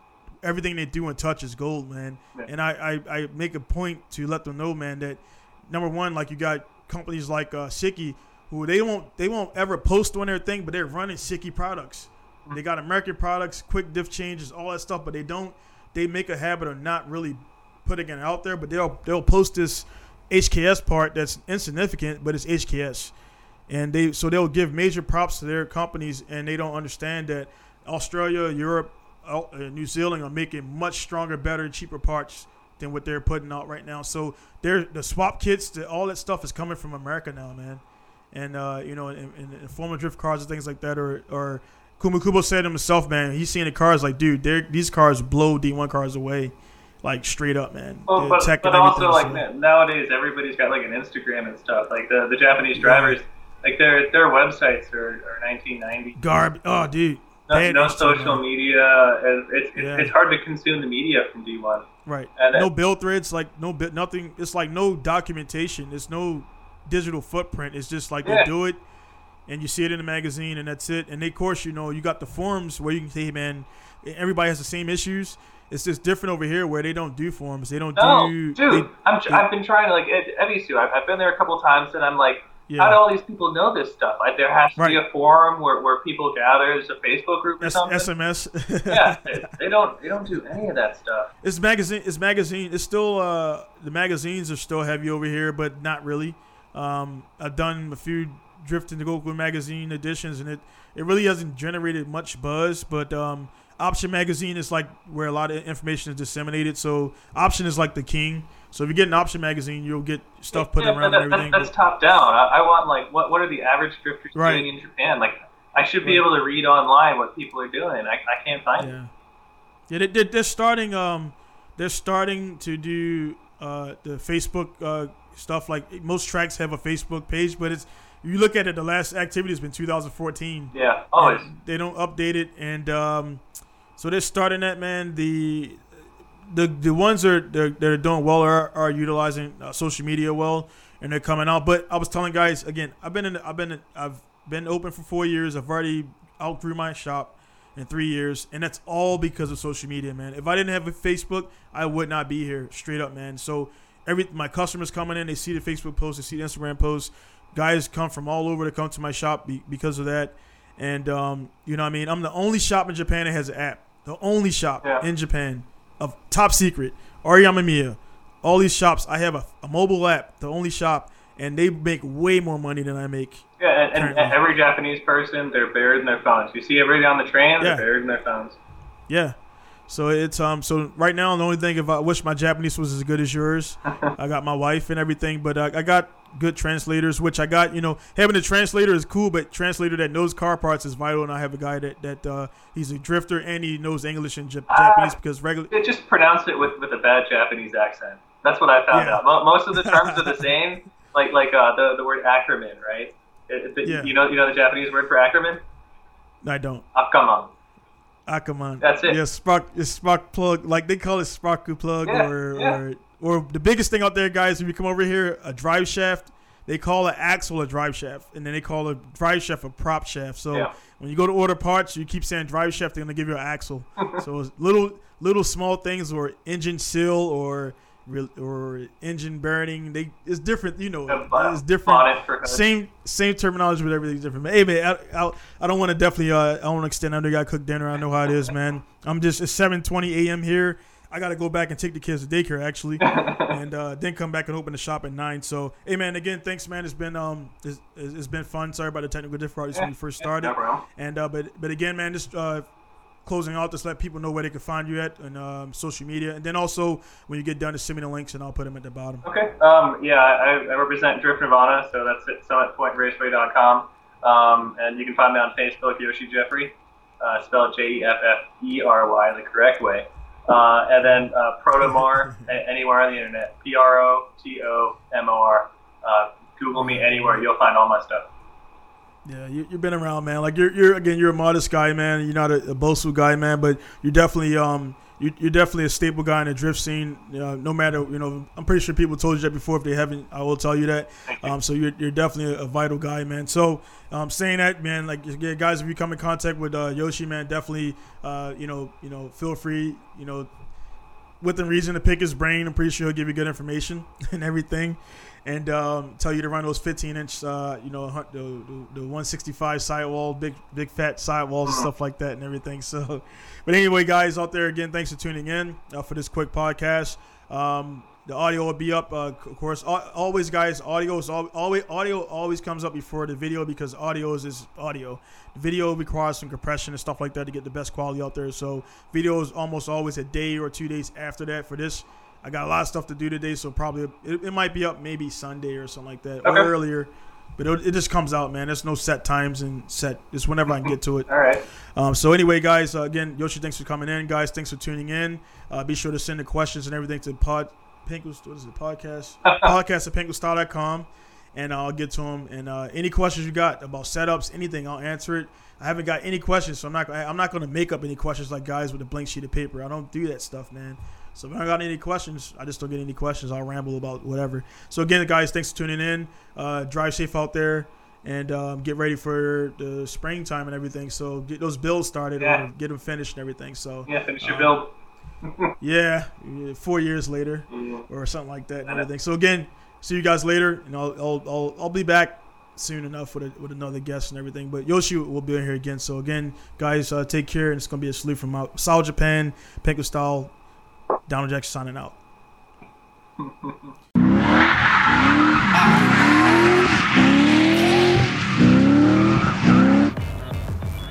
[SPEAKER 2] everything they do and touch is gold, man.
[SPEAKER 3] Yeah.
[SPEAKER 2] And I, I I make a point to let them know, man, that number one, like you got companies like uh, Sikky, who they won't they won't ever post on their thing, but they're running Sikky products. They got American products, quick diff changes, all that stuff, but they don't. They make a habit of not really putting it out there, but they'll they'll post this HKS part that's insignificant, but it's HKS, and they so they'll give major props to their companies, and they don't understand that Australia, Europe, uh, New Zealand are making much stronger, better, cheaper parts than what they're putting out right now. So they're the swap kits, the, all that stuff is coming from America now, man. And uh, you know, in, in former drift cars and things like that, or or Kumakubo said himself, man, he's seeing the cars like, dude, these cars blow D1 cars away, like straight up, man.
[SPEAKER 3] Well,
[SPEAKER 2] The
[SPEAKER 3] but, also like
[SPEAKER 2] so-
[SPEAKER 3] nowadays, everybody's got like an Instagram and stuff. Like the, the Japanese drivers, like their their websites are, are 1990.
[SPEAKER 2] Garb. Oh, dude.
[SPEAKER 3] No, no social media. It's, it's,
[SPEAKER 2] Yeah.
[SPEAKER 3] it's hard to consume the media from D1.
[SPEAKER 2] Right.
[SPEAKER 3] And
[SPEAKER 2] no
[SPEAKER 3] it-
[SPEAKER 2] build threads. Like no bit. Nothing. It's like no documentation. It's no digital footprint. It's just like
[SPEAKER 3] Yeah.
[SPEAKER 2] they do it, and you see it in the magazine, and that's it. And they, of course, you know, you got the forums where you can say, hey, man, everybody has the same issues. It's just different over here where they don't do forums. They don't
[SPEAKER 3] No,
[SPEAKER 2] do.
[SPEAKER 3] dude,
[SPEAKER 2] they-
[SPEAKER 3] I'm,
[SPEAKER 2] they-
[SPEAKER 3] I've been trying to like Ebisu. I've, I've been there a couple times, and I'm like,
[SPEAKER 2] Yeah.
[SPEAKER 3] how do all these people know this stuff? Like there has to be a forum where, where people gather. There's a Facebook group or
[SPEAKER 2] S-
[SPEAKER 3] something.
[SPEAKER 2] SMS.
[SPEAKER 3] yeah, they, they don't they don't do any of that stuff.
[SPEAKER 2] It's magazine. It's magazine. It's still uh, the magazines are still heavy over here, but not really. Um, I've done a few Drift Tengoku magazine editions, and it it really hasn't generated much buzz. But um, Option magazine is like where a lot of information is disseminated. So Option is like the king. So if you get an Option magazine, you'll get stuff put
[SPEAKER 3] Yeah,
[SPEAKER 2] around
[SPEAKER 3] that,
[SPEAKER 2] everything.
[SPEAKER 3] That's, that's top down. I, I want like what what are the average drifters
[SPEAKER 2] Right.
[SPEAKER 3] doing in Japan? Like I should be
[SPEAKER 2] Right.
[SPEAKER 3] able to read online what people are doing. I, I can't find it.
[SPEAKER 2] Yeah, yeah. They, they, they're starting. Um, they're starting to do uh, the Facebook uh, stuff. Like most tracks have a Facebook page, but it's you look at it. The last activity has been 2014.
[SPEAKER 3] Yeah, always.
[SPEAKER 2] They don't update it, and um, So they're starting that, man. The the the ones that are they're, that are doing well are, are utilizing uh, social media well, and they're coming out. But I was telling guys again, I've been in, I've been in, I've been open for four years. I've already outgrew my shop in three years, and that's all because of social media, man. If I didn't have a Facebook, I would not be here, straight up, man. So every my customers coming in, they see the Facebook post, they see the Instagram post. Guys come from all over to come to my shop be, because of that, and um, you know, I mean, I'm the only shop in Japan that has an app. The only shop
[SPEAKER 3] Yeah.
[SPEAKER 2] in Japan of top secret. Ariyama Miya. All these shops, I have a, a mobile app, the only shop, and they make way more money than I make.
[SPEAKER 3] Yeah, and, and, every Japanese person, they're buried in their phones. You see everybody on the train,
[SPEAKER 2] Yeah.
[SPEAKER 3] they're buried in their phones.
[SPEAKER 2] Yeah. So it's um so right now the only thing if I wish my Japanese was as good as yours, *laughs* I got my wife and everything, but uh, I got good translators, which I got. You know, having a translator is cool, but translator that knows car parts is vital. And I have a guy that that uh, he's a drifter and he knows English and
[SPEAKER 3] Ah.
[SPEAKER 2] Japanese because regular.
[SPEAKER 3] They just pronounce it with, with a bad Japanese accent. That's what I found
[SPEAKER 2] Yeah.
[SPEAKER 3] out. Most of the terms are the *laughs* same. Like like uh, the the word acronym, right? It, it-
[SPEAKER 2] Yeah.
[SPEAKER 3] You know you know the Japanese word for acronym?
[SPEAKER 2] I don't.
[SPEAKER 3] Akamon.
[SPEAKER 2] Akaman.
[SPEAKER 3] That's it.
[SPEAKER 2] Yeah, spark. It's spark plug. Like they call it sparku plug,
[SPEAKER 3] Yeah,
[SPEAKER 2] or
[SPEAKER 3] yeah.
[SPEAKER 2] or or the biggest thing out there, guys. When you come over here, a drive shaft. They call an axle a drive shaft, and then they call a drive shaft a prop shaft. So
[SPEAKER 3] Yeah.
[SPEAKER 2] when you go to order parts, you keep saying drive shaft, they're gonna give you an axle. *laughs* so it's little little small things, or engine seal, or or engine bearing. They it's different. You know, it's different.
[SPEAKER 3] bonnet for hood.
[SPEAKER 2] Same same terminology, but everything's different. But hey, man, I, I, I don't want to definitely. Uh, I don't want to extend. I know you got to cook dinner. I know how it is, man. I'm just it's 7:20 a.m. here. I got to go back and take the kids to daycare actually, *laughs* and uh, then come back and open the shop at nine. So, hey, man, again, thanks, man. It's been um, it's, it's been fun. Sorry about the technical difficulties when we first started.
[SPEAKER 3] No.
[SPEAKER 2] And uh, but but again, man, just uh, closing out, just let people know where they can find you at and um, social media, and then also when you get done, just send me the links and I'll put them at the bottom.
[SPEAKER 3] Okay. Um, yeah, I, I represent Drift Nirvana, so that's at summitpointraceway.com. Um, and you can find me on Facebook, Yoshi Jeffery, uh, spelled J E F F E R Y the correct way. Uh, and then uh, Protomor, a- anywhere on the internet, P R O T O M O R. Uh, Google me anywhere, you'll find all my stuff.
[SPEAKER 2] Yeah, you, you've been around, man. Like you're, you're again, you're a modest guy, man. You're not a, a boastful guy, man, but you're definitely, um, you, you're definitely a staple guy in the drift scene. Uh, no matter, you know, I'm pretty sure people told you that before. If they haven't, I will tell you that. Um, so you're, you're definitely a, vital guy, man. So, um, saying that, man, like, yeah, guys, if you come in contact with uh, Yoshi, man, definitely, uh, you know, you know, feel free, you know, within reason to pick his brain. I'm pretty sure he'll give you good information *laughs* and everything, and um, tell you to run those 15 inch, uh, you know, the, the, the 165 sidewall, big big fat sidewalls and stuff like that and everything. So, *laughs* but anyway, guys out there again, thanks for tuning in uh, for this quick podcast. Um, the audio will be up, uh, of course. Always, guys, audio is always audio always comes up before the video because audio is, audio. The video requires some compression and stuff like that to get the best quality out there. So, video is almost always a day or two days after that. For this, I got a lot of stuff to do today, so probably it, it might be up maybe Sunday or something like that, or earlier. But it, it just comes out, man. There's no set times and set. It's whenever I can get to it.
[SPEAKER 3] All right.
[SPEAKER 2] Um, so anyway, guys, uh, again, Yoshi, thanks for coming in, guys. Thanks for tuning in. Uh, be sure to send the questions and everything to pod, Pinkles, what is it, podcast, *laughs* podcast at pinkustyle.com, and I'll get to them. And uh, any questions you got about setups, anything, I'll answer it. I haven't got any questions, so I'm not. I'm not going to make up any questions like guys with a blank sheet of paper. I don't do that stuff, man. So if I don't got any questions, I just don't get any questions. I'll ramble about whatever. So again, guys, thanks for tuning in. Uh, drive safe out there, and um, get ready for the springtime and everything. So get those builds started
[SPEAKER 3] Yeah.
[SPEAKER 2] or get them finished and everything. So
[SPEAKER 3] Yeah, finish your
[SPEAKER 2] Uh,
[SPEAKER 3] build. *laughs*
[SPEAKER 2] yeah, four years later
[SPEAKER 3] Yeah.
[SPEAKER 2] or something like that and everything. So again, see you guys later, and I'll I'll I'll, I'll be back soon enough with a, with another guest and everything. But Yoshi will be in here again. So again, guys, uh, take care, and it's gonna be a salute from out South Japan, Pinku Style. Donald Jackson signing out.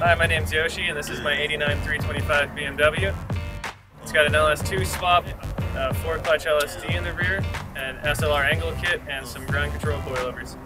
[SPEAKER 1] Hi, my name's Yoshi, and this is my 89 325 BMW. It's got an LS2 swap, uh, 4 clutch LSD in the rear, an SLR angle kit, and some ground control coilovers.